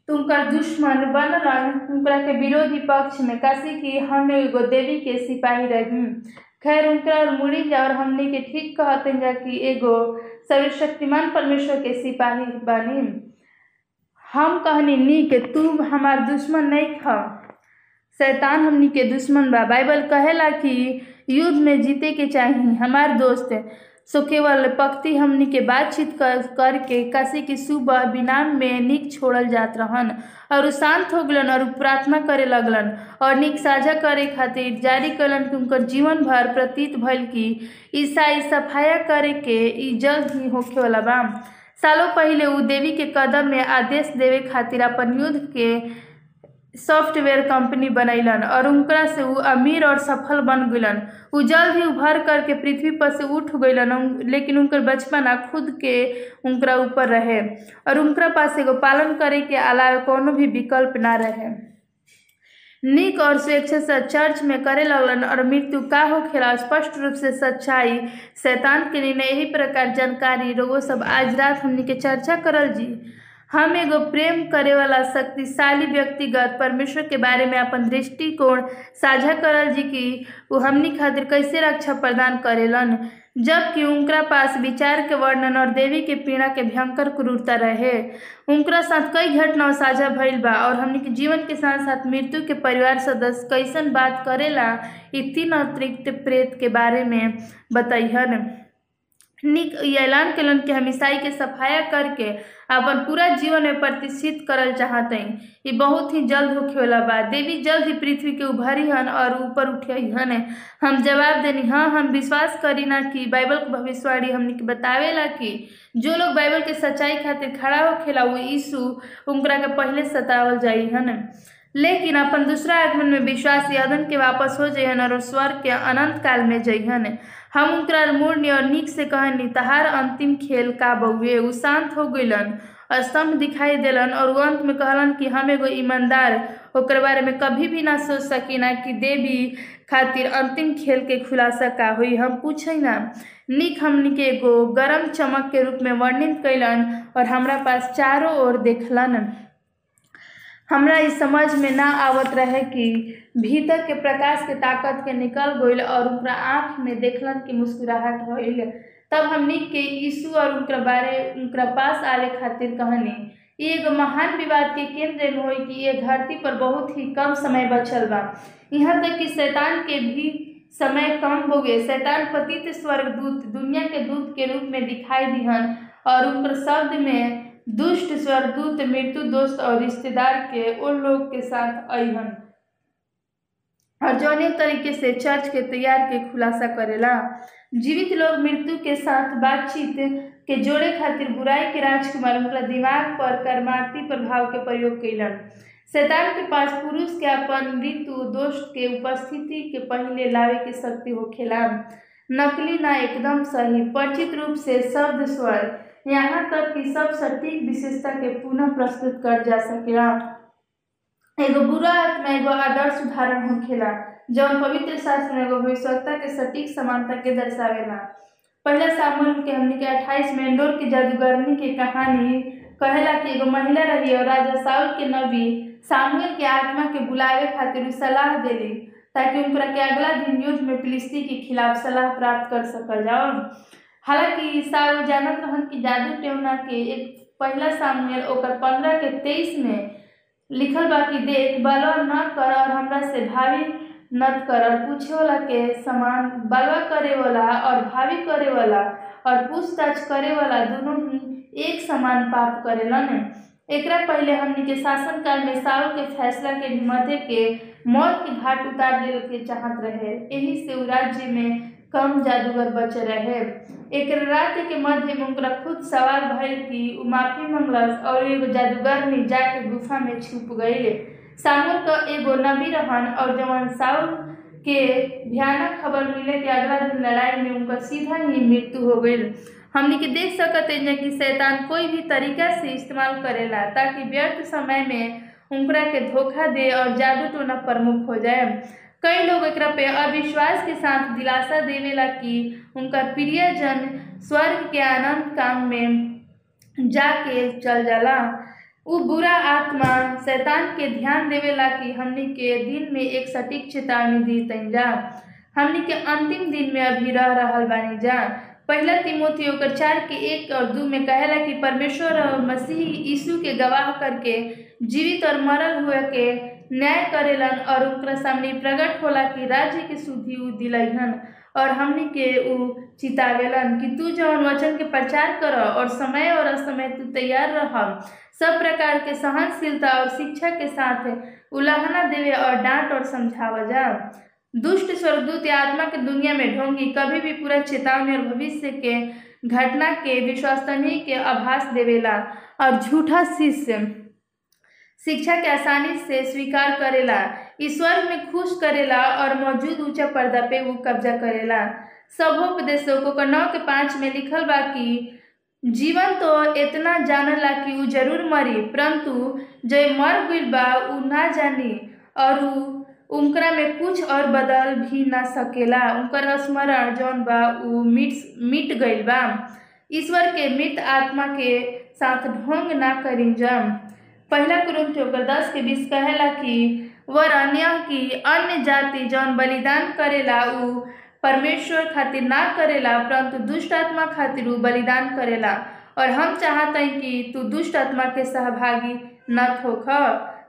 तुमकर दुश्मन बनलन, उनकरा के विरोधी पक्ष में काशी की हम एगो देवी के सिपाही रही। खैर, उनकरा मुड़ी जा और हमने के ठीक कहते जा कि एगो सर्वशक्तिमान परमेश्वर के सिपाही बनी। हम कहनी नी के तू हमार दुश्मन नहीं खा। शैतान हमनी के दुश्मन बा। बाइबल कहेला कि युद्ध में जीते के चाहिए हमार दोस्त सो केवल पक्ति हमनी के बातचीत कर, करके काशी की सुबह बिनाम में निक छोड़ल जात रहन और शांत हो गलन और प्रार्थना करे लगलन, और निक साझा करे खातिर जारी कलन कि उनकर जीवन भर प्रतीत भइल कि ईसाई सफाया करे के जल्द ही होखे वाला बा सालों पहले उ देवी के कदम में आदेश देवे खातिर अपन युद्ध के सॉफ्टवेयर कंपनी बनैलन और उनकरा से उ अमीर और सफल बन गइलन उ जल्द ही उभर करके पृथ्वी पर से उठ गइलन उन- लेकिन उनकर बचपना खुद के उनकरा ऊपर रहे और उनकरा पास एगो पालन करे के अलावा कोनो भी विकल्प ना रहे। निक और स्वेच्छा से चर्च में करे लगलन और मृत्यु का होखेला स्पष्ट रूप से सच्चाई, शैतान के निर्णय यही प्रकार जानकारी, रोगो सब आज रात हमनी के चर्चा करल जी। हम एगो प्रेम करे वाला शक्तिशाली व्यक्तिगत परमेश्वर के बारे में अपन दृष्टिकोण साझा करल जी कि वो हमनी खातिर कैसे रक्षा प्रदान करेलन। जबकि उनकरा पास विचार के वर्णन और देवी के पीड़ा के भयंकर क्रूरता रहे। उनकरा साथ कई घटना साझा भइल बा और हमनी के जीवन के साथ साथ मृत्यु के परिवार सदस्य कैसन बात करेला, ई तीन अतिरिक्त प्रेत के बारे में बतैहन निक कलन कि हम ईसाई के सफाया करके अपन पूरा जीवन में प्रतिष्ठित करल चाहते हैं ये बहुत ही जल्द होखे वाला बा देवी जल्द ही पृथ्वी के उभरी हन और ऊपर उठे हन। हम जवाब देनी हाँ हम विश्वास करी ना कि बाइबल के भविष्यवाणी हमने के बतावेला कि जो लोग बाइबल के सच्चाई खातिर खड़ा होखेला, वो यीशु उनकरा के पहले सतावल जाई हन। लेकिन अपन दूसरा आगमन में विश्वास यादन के वापस हो जइहन और स्वर्ग के अनंत काल में जइहन हम उनकरा मूर्णि और निक से कहनी, तहार अंतिम खेल का बउए उ शांत हो गइलन स्तंभ दिखाई दिलन और अंत में कहलन कि हम एगो ईमानदार, ओकर बारे में कभी भी ना सोच सकी ना कि देवी खातिर अंतिम खेल के खुलासा का हुई हम पूछे ना निक हमनी के एगो गरम चमक के रूप में वर्णित कैलन और हमरा पास चारों ओर देखलन हमरा ई समझ में ना आवत रहे कि भीतर के प्रकाश के ताकत के निकल गइल और उनका आँख में देखलन कि मुस्कुराहट होइल। तब हमनी के यीशु और उनका बारे उनका पास आले खातिर कहनी, ई एगो महान विवाद के केंद्र में होई कि ये धरती पर बहुत ही कम समय बचल बा। यहाँ तक कि शैतान के भी समय कम हो गए। शैतान पतित स्वर्गदूत दुनिया के दूत के रूप में दिखाई दिहन और उनकर शब्द में दुष्ट, स्वर्गदूत, मृत्यु, दोस्त और रिश्तेदार के उन लोग के साथ अहन और जौने तरीके से चर्च के तैयार के खुलासा करेला। जीवित लोग मृत्यु के साथ बातचीत के जोड़े खातिर बुराई के राजकुमार उनका दिमाग पर कर्मार्थी प्रभाव के प्रयोग कैलन शैतान के पास पुरुष के अपन ऋतु दोष के उपस्थिति के पहले लावे के शक्ति होखेला नकली ना एकदम सही, परिचित रूप से शब्द स्वर यहाँ तक कि सब सटीक विशेषता के पुनः प्रस्तुत कर जा सकेला। एगो बुरा आत्मा, एगो आदर्श उदाहरण होखेला जौन पवित्र शास्त्र में एगो भविष्यवक्ता के सटीक समानता के दर्शावेला। पहला सामुएल के हमने के अट्ठाईस में इंदौर की जादूगरनी की कहानी कहेला कि एगो महिला रही और राजा साउल के नबी सामुएल के आत्मा के बुलावे खातिर सलाह देली, ताकि उनकरा के अगला दिन युद्ध में फिलिस्ती के खिलाफ सलाह प्राप्त कर सकल जाओ। हालाँकि साउल जानत रहन कि जादू टेवना के एक पहला सामुएल ओकर पंद्रह के तेईस में लिखल बा कि देख बलवा न कर और हमरा से भावी नत कर और पूछे वाला के समान बलवा करे वाला और भावी करे वाला और पूछताछ करे वाला दोनों ही एक समान पाप करेलन। एकरा पहले हमनी के शासन काल में साउल के फैसला के मध्य के मौत के घाट उतार देवे के चाहत रहे। एही से राज्य में कम जादूगर बचे रहे। एक रात के मध्य में खुद सवाल भइल कि माफ़ी मंगलस और एगो जादूगर में जाके गुफा में छुप गई सामुल का एगो नबी रहन और जवान साउल के भयानक खबर मिले कि अगला दिन लड़ाई में उनका सीधा ही मृत्यु हो गई हमनी के देख सकते हैं कि शैतान कोई भी तरीका से इस्तेमाल करेला ताकि व्यर्थ समय में उनकरा के धोखा दे और जादू टोना प्रमुख हो जाए कई लोग एक पे अविश्वास के साथ दिलासा देवेला कि उनका प्रियजन स्वर्ग के आनंद काम में जाके चल जाला। उ बुरा आत्मा शैतान के ध्यान देवेला कि हमनी के दिन में एक सटीक चेतावनी दी तइन जा। हमनी के अंतिम दिन में अभी रह रहा बानी जा। पहला ओकर चार के एक और दू में कहेला कि परमेश्वर और मसीह यीशु के गवाह करके जीवित और मरल हुए के न्याय करेलन और उनका सामने प्रकट होला कि राज्य के शुद्धि उ दिलहन और हमनी के उ चितावेलन कि तू जौन वचन के प्रचार कर और समय और असमय तू तैयार रह। सब प्रकार के सहनशीलता और शिक्षा के साथ उल्लंघना देवे और डांट और समझावा जा। दुष्ट स्वर्गदूत या आत्मा के दुनिया में ढोंगी कभी भी पूरा चेतावनी और भविष्य के घटना के विश्वसनीय के आभास देवेला और झूठा शिष्य। शिक्षा के आसानी से स्वीकार करेला। ईश्वर में खुश करेला और मौजूद ऊँचा पर्दा पे वो कब्जा करेला। सभोपदेशों को नौ के पाँच में लिखल बा कि, जीवन तो इतना जानला कि उ ज़रूर मरी, परंतु जो मर गइल बा उ ना जानी और उनकरा में कुछ और बदल भी ना सकेला। उनकर स्मरण जौन बा उ मिट मिट गइल बा। ईश्वर के मृत आत्मा के साथ ढोंग ना करी जम पहला कुरुंथियों का दस के बीस कहेला कि वर अन्य की अन्य जाति जौन बलिदान करेला उ परमेश्वर खातिर ना करेला, परंतु दुष्ट आत्मा खातिर उ बलिदान करेला। और हम चाहते हैं कि तू दुष्ट आत्मा के सहभागी न थोख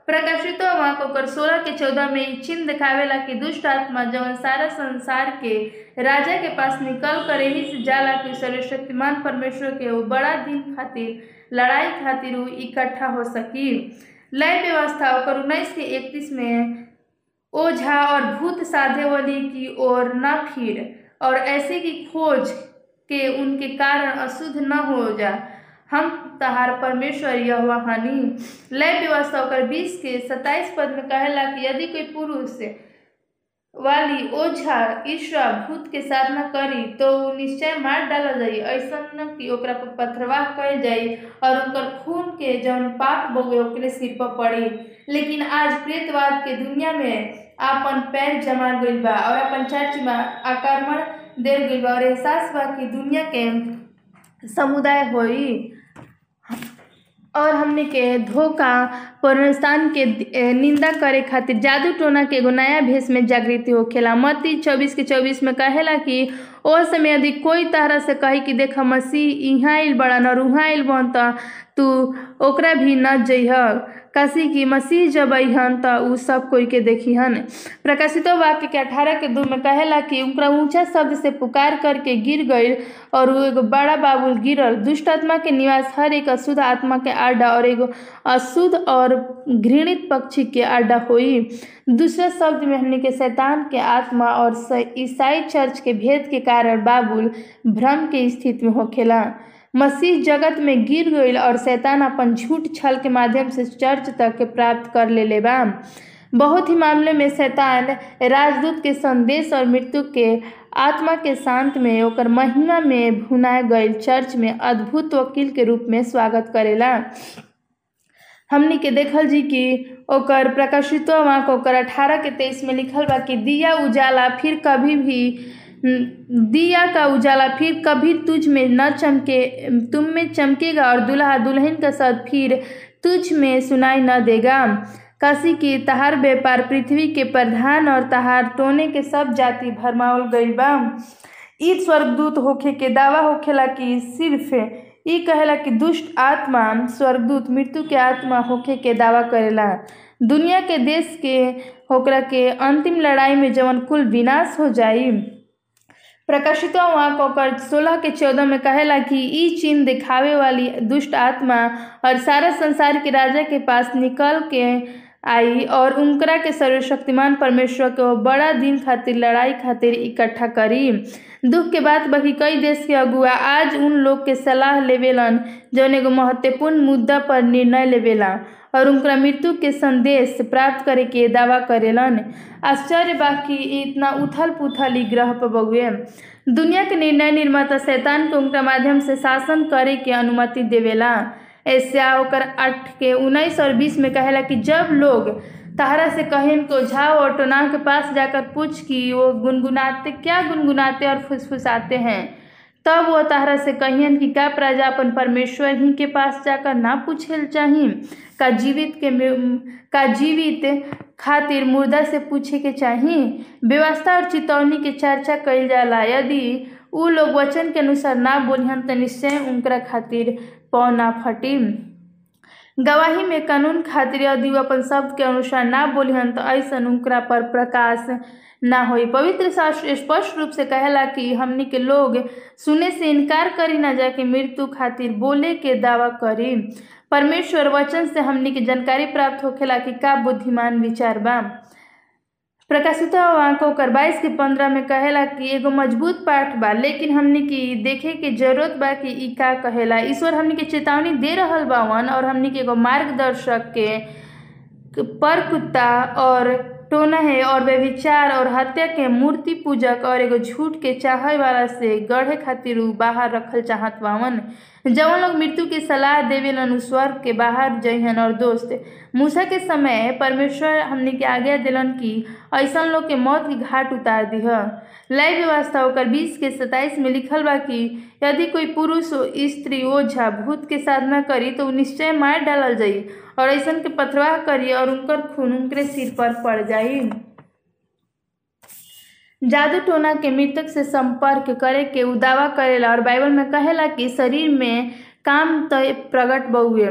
प्रकाशित वहाँ को सोलह के चौदह में ई चिन्ह दिखावेला कि दुष्ट आत्मा जौन सारा संसार के राजा के पास निकल कर यही से जाला कि सर्वशक्तिमान परमेश्वर के वो बड़ा दिन खातिर लड़ाई खातिर इकट्ठा हो सकी। लय व्यवस्था और उन्नीस के इकतीस में ओझा और भूत साधे वाली की ओर न फिर और ऐसे की खोज के उनके कारण अशुद्ध न हो जा। हम तहार परमेश्वर यह हानि। लय व्यवस्था और बीस के सत्ताईस पद में कहला कि यदि कोई पुरुष वाली ओझा ईश्वर भूत के साधना करी तो निश्चय मार डाला जाई। ऐसा न कि ओकरा पर पथरवाह कल जाई और उनकर खून के जौन पाप बगे ओकरे सिर पर पड़ी। लेकिन आज प्रेतवाद के दुनिया में आपन पैर जमा गई बा और अपन चर्च में आक्रमण दे गइल बा और एहसास बा कि दुनिया के समुदाय होई। और हमने के धोखा पुनरुत्थान के निंदा करे खातिर जादू टोना के एगो नया भेष में जागृति होखेला मती चौबीस के चौबीस में कहेला कि, ओ समय यदि कोई तरह से कही कि देख मसीह इहाँ आइल बड़न और वहाँ आइल बन तू ओकरा भी न जइह काशी की मसीह जब अहन त उ सब कोई के देखिहन प्रकाशित वाक्य के अठारह के दू में कहेला कि उनका ऊँचा शब्द से पुकार करके गिर गई और वो एगो बड़ा बाबुल गिरल। दुष्ट आत्मा के निवास हर एक अशुद्ध आत्मा के आड्डा और एगो अशुद्ध और घृणित पक्षी के आड्डा हुई। दूसरे शब्द में हमने के शैतान के आत्मा और ईसाई चर्च के भेद के कारण बाबुल भ्रम के स्थिति में होखेला। मसीह जगत में गिर गई और शैतान अपन झूठ छल के माध्यम से चर्च तक के प्राप्त कर ले बा बहुत ही मामले में शैतान राजदूत के संदेश और मृत्यु के आत्मा के शांत में ओकर महिमा में भुनाए गई चर्च में अद्भुत वकील के रूप में स्वागत करेला। हमनी के देखल जी कि ओकर प्रकाशित वहाँ ओकर अठारह के तेईस में लिखल बा कि दिया उजाला फिर कभी भी दिया का उजाला फिर कभी तुझ में न चमके, तुम में चमकेगा और दुल्हा दुल्हन का सद फिर तुझ में सुनाई न देगा। काशी की तहार व्यापार, पृथ्वी के प्रधान और तहार टोने के सब जाति भरमावल गई बा। ई स्वर्गदूत होखे के दावा होखेला कि सिर्फ़ ई कहेला कि दुष्ट आत्मा, स्वर्गदूत मृत्यु के आत्मा होखे के दावा करेला। दुनिया के देश के होकरा के अंतिम लड़ाई में जवन कुल विनाश हो जाई। प्रकाशित सोलह के चौदह में कहेला कि ई चिन्ह दिखावे वाली दुष्ट आत्मा और सारा संसार के राजा के पास निकल के आई और उनकरा के सर्वशक्तिमान परमेश्वर के बड़ा दिन खातिर, लड़ाई खातिर इकट्ठा करी। दुख के बाद बाकी कई देश के अगुआ आज उन लोग के सलाह लेवेलन, जौन एगो महत्वपूर्ण मुद्दा पर निर्णय लेवेला। और उनका मृत्यु के संदेश प्राप्त करे के दावा करेलन। आश्चर्य बाकी इतना उथल पुथल ग्रह पर बउए दुनिया के निर्णय निर्माता शैतान के उनका माध्यम से शासन करे के अनुमति देवेला। ऐसे ओकर आठ के उन्नीस और बीस में कहेला कि जब लोग तहरा से कहें को झाओ और टोना के पास जाकर पूछ कि वो गुनगुनाते, क्या गुनगुनाते और फुसफुसाते हैं? तब वो तहरा से कहियन कि का प्रजा अपन परमेश्वर ही के पास जाकर ना पूछे चाहिए का जीवित के का जीवित खातिर मुर्दा से पूछे के चाहिए व्यवस्था और चेतावनी के चर्चा कइल जाला। यदि उ लोग वचन के अनुसार ना बोलिहन तो निश्चय उनकरा खातिर पौ ना फटी। गवाही में कानून खातिर यदि अपन शब्द के अनुसार ना बोलिहन तो ऐसा उनकरा पर प्रकाश ना होई। पवित्र शास्त्र स्पष्ट रूप से कहला कि हमनी के लोग सुने से इनकार करी ना जाके मृत्यु खातिर बोले के दावा करी। परमेश्वर वचन से हमनी के जानकारी प्राप्त होखेला कि का बुद्धिमान विचार बा। प्रकाशित वाको कर बाईस के पंद्रह में कहेला कि एगो मज़बूत पाठ बा, लेकिन हमनी की देखे के ज़रूरत बा कि ई का कहेला। ईश्वर हमनी के चेतावनी दे रहल बावन और हमनी के एगो मार्गदर्शक के पर कुत्ता और टोना है और वे विचार और हत्या के मूर्ति पूजक और एगो झूठ के चाहे वाला से गढ़े खातिर बाहर रखल चाहत बावन। जवन लोग मृत्यु की सलाह देवेलन स्वर्ग के बाहर जइहन और दोस्त मूसा के समय परमेश्वर हमने के आज्ञा दिलन कि ऐसा लोग के मौत की घाट उतार दीह लय व्यवस्था होकर बीस के सताइस में लिखल बा कि यदि कोई पुरुष स्त्री ओझा भूत के साधना करी तो निश्चय मार डालल जाई और ऐसा के पथरवाह करी और उनकर खून उनके सिर पर पड़ जाई। जादू टोना के मृतक से संपर्क करे के उ दावा करेला और बाइबल में कहेला कि शरीर में काम तो प्रगट बहुए।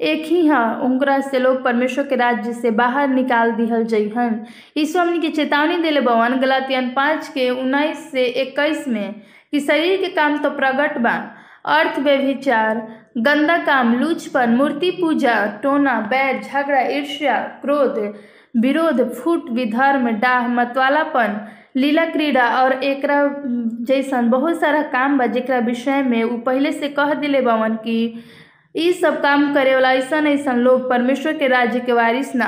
एक ही हाँ से लोग परमेश्वर के राज्य से बाहर निकाल दिहल जइहन ईश्वर हमनी के चेतावनी दिले बवन, गलातियन पाँच के उन्नीस से इक्कीस में कि शरीर के काम तो प्रगट बा, अर्थ व्यभिचार, गंदा काम लूचपन मूर्ति पूजा, टोना, बैर, झगड़ा, ईर्ष्या, क्रोध विरोध, फूट, विधर्म, डाह, मतवालापन, लीला क्रीड़ा और एक जैसन बहुत सारा काम बा जरा विषय में उ पहले से कह दिले बवन कि इस सब काम करे वाला ऐसा ऐसा लोग परमेश्वर के राज्य के वारिस ना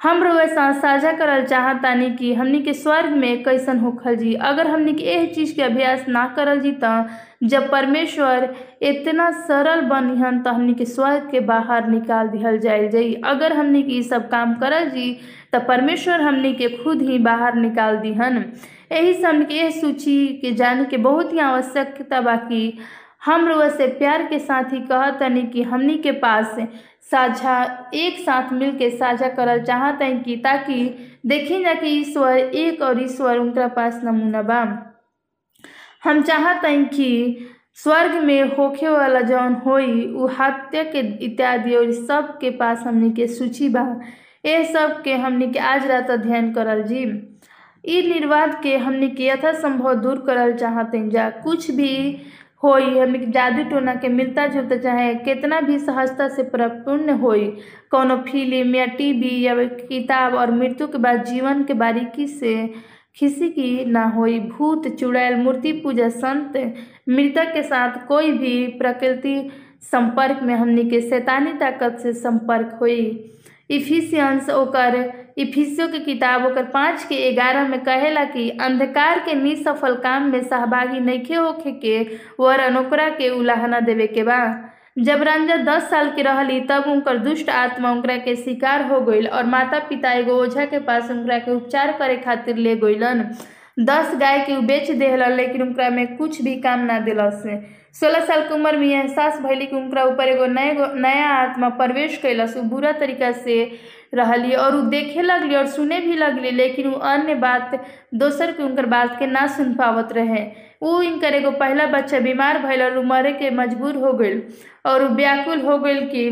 हम रोए साझा करल चाहतानी कि हमनी के स्वर्ग में कैसन होखल जी। अगर हमनी के एह चीज़ के अभ्यास ना करल जी त, जब परमेश्वर इतना सरल बनिहन तो हमनी के स्वर्ग के बाहर निकाल दिहल जायल जाई। अगर हमनी के सब काम करल जी तो परमेश्वर हमनी के खुद ही बाहर निकाल दिहन। यही से के सूची के जाने के बहुत ही आवश्यकता बाकी हम लोग से प्यार के साथ ही कहतनी कि हमनी के पास साझा, एक साथ मिल के साझा करल चाहत हैं कि ताकि देखी जा कि ईश्वर एक और ईश्वर उनका पास नमूना बा। हम चाहत हैं कि स्वर्ग में होखे वाला जौन होई, उ हत्या के इत्यादि और सब के पास हमनी के सूची बा। ये सब के हमनी के आज रात अध्ययन करल जी। ई निर्वाद के हमनी के यथासंभव दूर करल चाहते जा कुछ भी हमनी जादू टोना के मिलता जुलता चाहे, कितना भी सहजता से परिपूर्ण होई। कोनो फ़िल्म या टीवी या किताब और मृत्यु के बाद जीवन के बारीकी से खिसी की ना होई। भूत, चुड़ैल, मूर्ति पूजा, संत, मृतक के साथ कोई भी प्रकृति संपर्क में हमनी के शैतानी ताकत से संपर्क हुई। इफिसियंस ओकर इफिसियो के किताब ओकर पाँच के ग्यारह में कहेला कि अंधकार के निसफल काम में सहभागी नइखे होखे के वरन ओकरा के उलाहना देवे के बा। जब रंजा दस साल के रहली, तब उनकर दुष्ट आत्मा उनकरा के शिकार हो गई और माता पिता एगो ओझा के पास उनकरा के उपचार करे खातिर ले गईलन दस गाय के बेच देहलन, लेकिन उनकरा में कुछ भी काम ना दिलस। सोलह साल के उम्र में एहसास भइली कि उनकरा ऊपर एगो नए नया आत्मा प्रवेश कैलस बुरा तरीका से रहली और उ देखे लगल और सुने भी लगल, लेकिन उ अन्य बात दोसर के उनकर बात के ना सुन पावत रहे। उ इनकर एगो पहला बच्चा बीमार भर और उ मरे के मजबूर हो गई और व्याकुल हो गई कि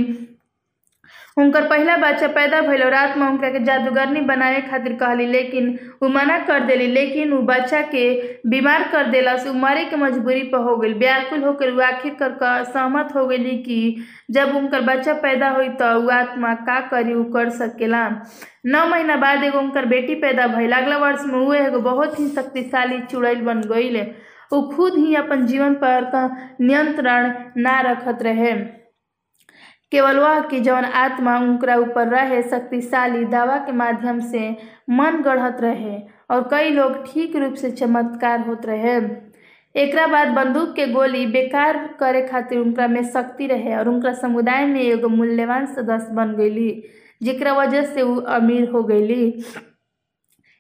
उनकर पहला बच्चा पैदा भइल और आत्मा उनका के जादूगरनी बनावे खातिर कहली, लेकिन उ मना कर देली, लेकिन उ बच्चा के बीमार कर देलस उ मरे के मजबूरी पर हो गई व्याकुल होकर उ आखिर कर सहमत हो गई कि जब उनकर बच्चा पैदा हुई तो आत्मा का करी उ कर सकेला। नौ महीना बाद एगो उनकर बेटी पैदा भइल। अगला वर्ष में उ एगो बहुत ही शक्तिशाली चुड़ैल बन गई उ खुद ही अपन जीवन पर नियंत्रण ना रखत रहे। केवल वह कि जौन आत्मा उनकरा ऊपर रहे, शक्तिशाली दवा के माध्यम से मन गढ़त रहे और कई लोग ठीक रूप से चमत्कार होत रहे। एक बाद बंदूक के गोली बेकार करे खातिर उनका में शक्ति रहे और उनका समुदाय में एगो मूल्यवान सदस्य बन गई जेकरा वजह से वो अमीर हो गईली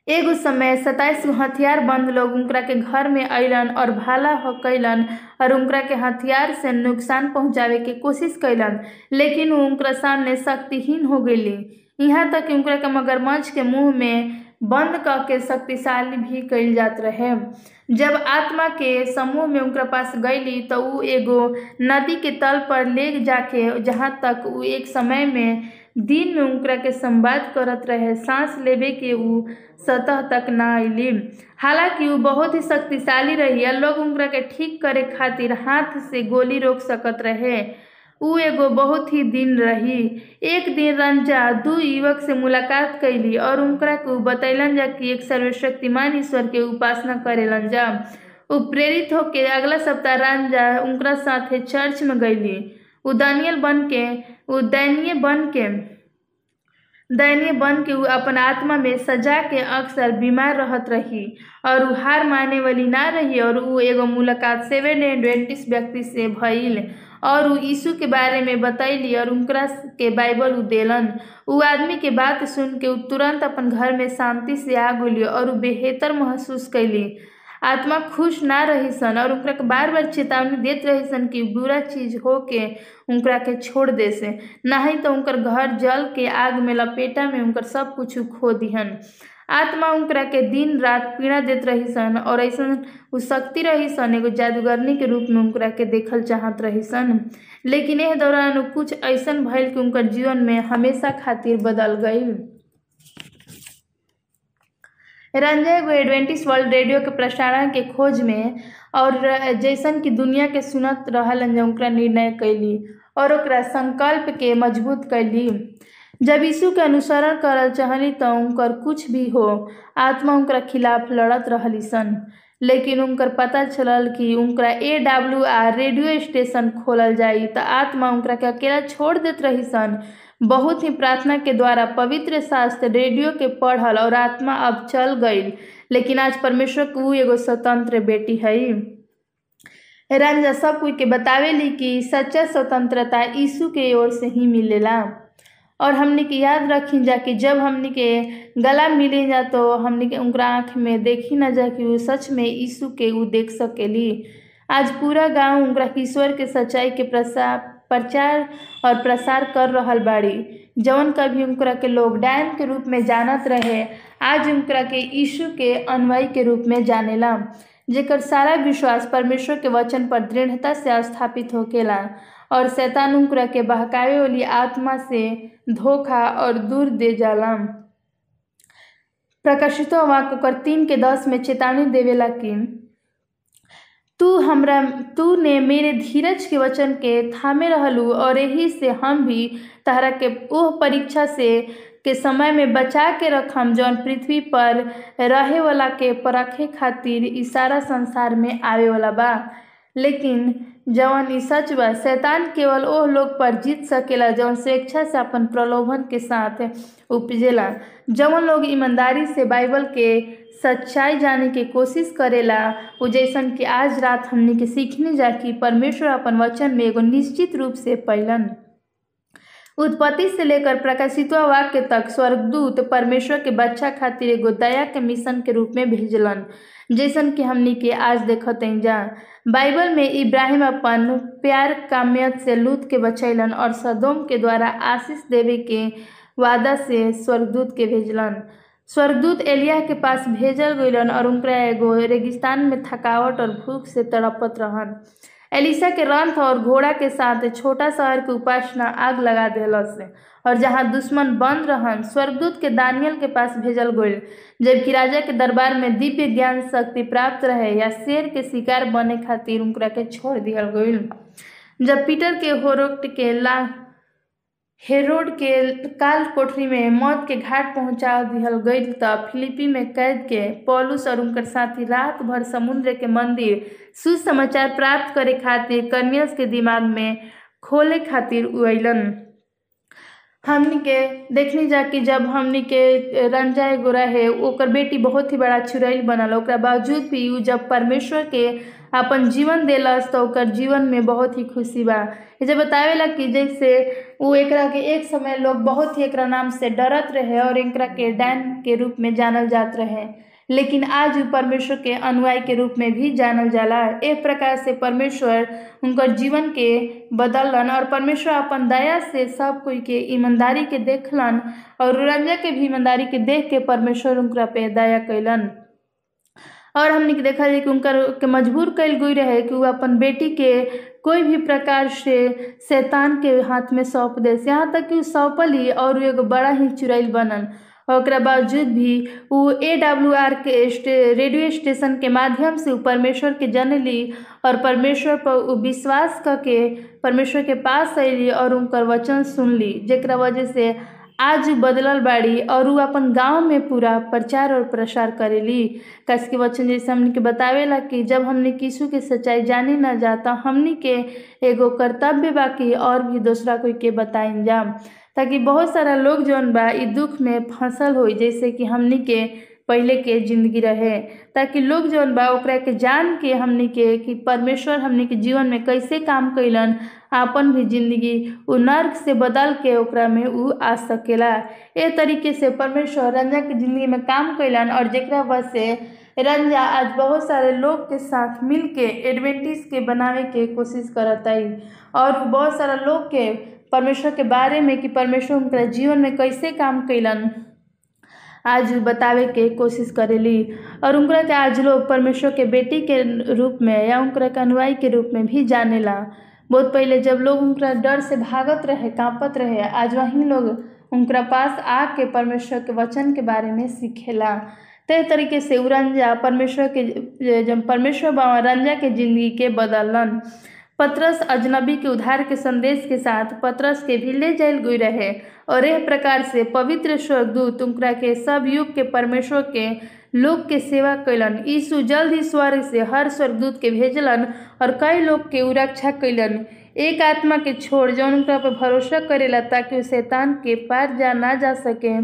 एगो समय सताइस गो हथियार बंद लोग, उनकरा के घर में अइलन और भाला कैलन और उनकरा के हथियार से नुकसान पहुंचावे के कोशिश कैलन। लेकिन वो उनकरा सामने शक्तिहीन हो गईली यहाँ तक कि के मगरमच्छ के मुँह में बंद क के शक्तिशाली भी कैल जात रहे। जब आत्मा के समूह में उनकरा पास गईली तो उ एगो नदी के तल पर ले जाके, जहाँ तक उ एक समय में दिन में उनकरा के संवाद करत रहे, सांस लेवे के उ सतह तक ना अइली हालाँकि उ बहुत ही शक्तिशाली रही लोग उनकरा के ठीक करे खातिर हाथ से गोली रोक सकत रहे। उ एगो बहुत ही दिन रही। एक दिन रंजा, दू युवक से मुलाकात कैली और उनकरा के बतैलन जा कि एक सर्वशक्तिमान ईश्वर के उपासना करेलन जा। उ प्रेरित होके अगला सप्ताह रंजा उनकरा साथे चर्च में गईली उ बन के उ दैनीय बन के, दयनीय बन के अपन आत्मा में सजा के अक्सर बीमार रहत रही और उ हार माने वाली ना रही और उ एगो मुलाकात सेवन एडवेंटिस व्यक्ति से भइल और उ यीशु के बारे में बतैली और उनकरा के बाइबल उ देलन। उ आदमी के बात सुन के उ तुरंत अपन घर में शांति से आ गई और उ बेहतर महसूस कैली। आत्मा खुश ना रही सन और उनकरा के बार बार चेतावनी देत रही सन कि बुरा चीज़ हो के उनकरा के छोड़ दे से नहीं तो उनकर घर जल के आग में लपेटा में उनकर सब कुछ खो दिहन। आत्मा उनकरा के दिन रात पीड़ा देत रही सन और ऐसा उ शक्ति रही सन, एगो जादूगरनी के रूप में उनकरा के देखल चाहत रही सन। लेकिन एह दौरान कुछ ऐसा भइल कि उनकर जीवन में हमेशा खातिर बदल गई रंजय एगो एडवेंटिस वर्ल्ड रेडियो के प्रसारण के खोज में और जैसन कि दुनिया के सुनत रहलन उनकरा निर्णय कैली और ओकरा संकल्प के मज़बूत कैली। जब यीशु के अनुसरण करल चाहली तो उनकर कुछ भी हो, आत्मा उनकरा खिलाफ लड़त रहली सन। लेकिन उनकर पता चलल कि उनकरा A W R radio station खोलल जाई तो आत्मा उनकरा के अकेला छोड़ देत रही सन। बहुत ही प्रार्थना के द्वारा पवित्र शास्त्र रेडियो के पढ़ल और आत्मा अब चल गई लेकिन आज परमेश्वर को एगो स्वतंत्र बेटी है रंजा, सब कोई के बतावेली कि सच्चा स्वतंत्रता यीशु के ओर से ही मिलेला। और हमने के याद रखी जा कि जब हमने के गला मिले जा तो हमने के उनका आँख में देखी ना जा कि वो सच में यीशु के वो देख सकेली। आज पूरा गाँव उनका ईश्वर के सच्चाई के प्रसार प्रचार और प्रसार कर रहल बाड़ी। जौन कभी उनकरा के लोग डायन के रूप में जानत रहे, आज उनकरा के यीशु के अनुयायी के रूप में जानेला, जेकर सारा विश्वास परमेश्वर के वचन पर दृढ़ता से स्थापित होकेला, और शैतान उनकरा के बहकावे वाली आत्मा से धोखा और दूर दे जाला। प्रकाशित कर तीन के दस में चेतावनी देवेला कि तू हमरा, तू ने मेरे धीरज के वचन के थामे रहलू और यही से हम भी तहरा के ओह परीक्षा से, के समय में बचा के रखम जौन पृथ्वी पर रहे वाला के परखे खातिर ई सारा संसार में आवे वाला बा। लेकिन जवन ई सच बा, शैतान केवल ओह लोग पर जीत सकेला जौन स्वेच्छा से अपन प्रलोभन के साथ उपजेला। जवन लोग ईमानदारी से बाइबल के सच्चाई जाने की कोशिश करेला। वो जैसन कि आज रात हमने के सीखने जा कि परमेश्वर अपन वचन में एगो निश्चित रूप से पैलन उत्पत्ति से लेकर प्रकाशित वाक्य तक स्वर्गदूत परमेश्वर के बच्चा खातिर एगो दया के मिशन के रूप में भेजलन, जैसन कि हमनी के आज देखत जा। बाइबल में इब्राहिम अपन प्यार काम्यत से लूत के बचैलन और सदोम के द्वारा आशीष देवे के वादा से स्वर्गदूत के भेजलन। स्वर्गदूत एलिया के पास भेजल गईलन और उनकरा एगो रेगिस्तान में थकावट और भूख से तड़पत रहन। एलिसा के रंथ और घोड़ा के साथ छोटा शहर के उपासना आग लगा दिलस और जहाँ दुश्मन बंद रहन, स्वर्गदूत के दानियल के पास भेजल गईल जबकि राजा के दरबार में दिव्य ज्ञान शक्ति प्राप्त रहे या शेर के शिकार बने खातिर उनकरा के छोड़ दिया गईल जब पीटर के होरोक्ट के ला हेरोड के काल कोठरी में मौत के घाट पहुँचा दिहल गई तब फिलिपी में कैद के पौलुस और उनकर साथी रात भर समुद्र के मंदिर सुसमाचार प्राप्त करे खातिर कन्यास के दिमाग में खोले खातिर उलन हमनी के देखनी जा कि जब हमनी के रंजा एगो रहे, ओकर बेटी बहुत ही बड़ा चुड़ैल बनल। बावजूद भी जब परमेश्वर के अपन जीवन देलस तो जीवन में बहुत ही खुशी बा। जब बतावेला कि जैसे वो एकरा के एक समय लोग बहुत ही एकरा नाम से डरत रहे और एकरा के डैन के रूप में जानल जात रहे। लेकिन आज परमेश्वर के अनुयायी के रूप में भी जानल जाला। एक प्रकार से परमेश्वर उनकर जीवन के बदलन और परमेश्वर अपन दया से सब कोई के ईमानदारी के देखलन और रंजा के भी ईमानदारी के देख के परमेश्वर उनका पे दया कैलन और हमने देखा जाए कि के मजबूर कल गई रहे कि वो अपन बेटी के कोई भी प्रकार से शैतान के हाथ में सौंप दे। यहाँ तक कि सौंपल ही और एगो बड़ा ही चुड़ैल बनल। और बावजूद भी वो ए डब्ल्यू आर के रेडियो स्टेशन के माध्यम से परमेश्वर के जन ली और परमेश्वर पर विश्वास करके परमेश्वर के पास अली और उनकर वचन सुन ली जरा वजह से आज बदलल बाड़ी और वो अपन गाँव में पूरा प्रचार और प्रसार करेली। कस के वचन जैसे हमने के बतावेला कि जब हमने किसु के सच्चाई जानी ना जाता हमने के एगो कर्तव्य बाकी और भी दूसरा कोई के बताइन जा। ताकि बहुत सारा लोग जौन बा दुख में फंसल हो जैसे कि हमने के पहले के ज़िंदगी रहे, ताकि लोग जौन बा के जान के हमनी के, कि परमेश्वर हमनी के जीवन में कैसे काम कैलन आपन भी ज़िंदगी उ नर्क से बदल के ओकरा में उ आ सकेला। ए तरीके से परमेश्वर रंजा के ज़िंदगी में काम कैलन और जरा वजह से रंजा आज बहुत सारे लोग के साथ मिल के एडवेंटिस के बनावे के कोशिश करत और बहुत सारा लोग के परमेश्वर के बारे में, कि परमेश्वर उनका जीवन में कैसे काम कैलन आज बतावे के कोशिश करेली। और उनकरा के आज लोग परमेश्वर के बेटी के रूप में या उनकरा के रूप में भी जानेला। बहुत पहले जब लोग उनकरा डर से भागत रहे, कांपत रहे, आज वहीं लोग उनकरा पास आके परमेश्वर के वचन के बारे में सीखेला। तय तरीके से उ रंजा परमेश्वर के, जब परमेश्वर बाबा रंजा के ज़िंदगी के बदलन पतरस अजनबी के उद्धार के संदेश के साथ पतरस के भी ले जायल गई रहे। और यह प्रकार से पवित्र स्वर्गदूत उनकरा के सब युग के परमेश्वर के लोग के सेवा कैलन यीशु जल्द ही स्वर्ग से हर स्वर्गदूत के भेजलन और कई लोग के रक्षा कैलन एक आत्मा के छोड़ जौन उनका पर भरोसा करेला ताकि शैतान के पार जा ना जा सके।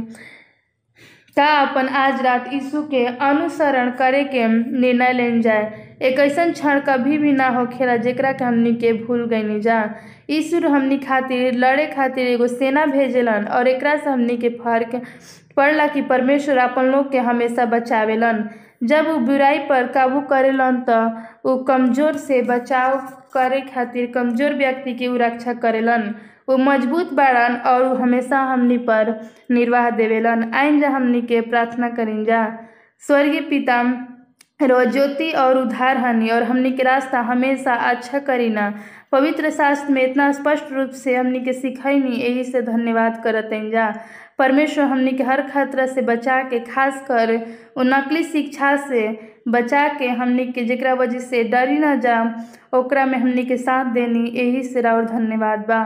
का अपन आज रात यीशु के अनुसरण करे के निर्णय लेन जाए। एक ऐसा क्षण कभी भी ना होखेला जेकरा के हमनी के भूल गईनी जा। ईश्वर हमनी खातिर, लड़े खातिर एगो सेना भेजेलन और एक से हमनी के फ़र्क पड़ला कि परमेश्वर अपन लोग के हमेशा बचावेलन। जब वो बुराई पर काबू करेलन तो वो कमज़ोर से बचाव करे खातिर कमज़ोर व्यक्ति की रक्षा करेलन। वो मज़बूत बाड़न और हमेशा हमनी पर निर्वाह देवेलन। आइन जा हमनी के प्रार्थना करें जा। स्वर्गीय पिता रो ज्योति और उधार हनी और हमनी के रास्ता हमेशा अच्छा करीना। पवित्र शास्त्र में इतना स्पष्ट रूप से हमनी के सिखैनी यही से धन्यवाद करते जा। परमेश्वर हमनी के हर खतरा से बचा के खास कर वो नकली शिक्षा से बचा के हमनी के जरा वजह से डरी ना जा, ओकरा में हमनी के साथ देनी यही से और धन्यवाद बा।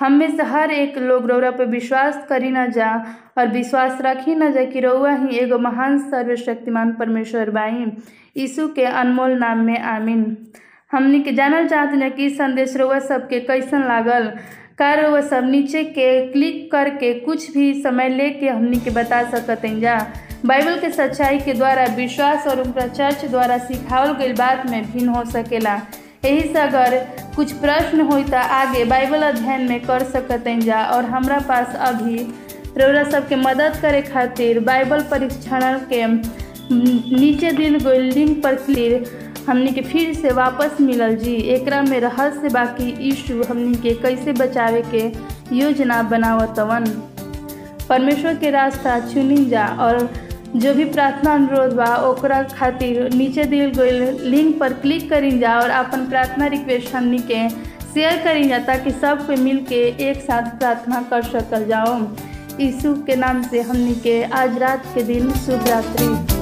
हम में से हर एक लोग रौरा पर विश्वास करी ना जा और विश्वास रखी ना जा कि रौआ ही एगो महान सर्वशक्तिमान परमेश्वर बाई। यीशु के अनमोल नाम में आमीन। हमनी के जानल चाहते हैं कि संदेश रउआ सबके कैसन लागल। का रउआ सब नीचे के क्लिक करके कुछ भी समय लेके हमनी के बता सकते जा। बाइबल के सच्चाई के द्वारा विश्वास और उनका चर्च द्वारा सिखावल गई बात में भिन्न हो सकेला। यही से अगर कुछ प्रश्न हो तो आगे बाइबल अध्ययन में कर सकते जा, और हमरा पास अभी रउरा सबके मदद करे खातिर बाइबल परीक्षण के नीचे दिल गई लिंक पर क्लिक हमनी के फिर से वापस मिलल जी। एक में रहस्य बाकी इशू हमनी के कैसे बचावे के योजना बनावतवन। परमेश्वर के रास्ता चुनी जा, और जो भी प्रार्थना अनुरोध बा, ओकरा खातिर नीचे दिल गई लिंक पर क्लिक करी जा और अपन प्रार्थना रिक्वेस्ट हमनी के शेयर करी जा ताकि सब के मिल के एक साथ प्रार्थना कर सकल जाओ। ईशु के नाम से हमनी के आज रात के दिन शुभ रात्रि।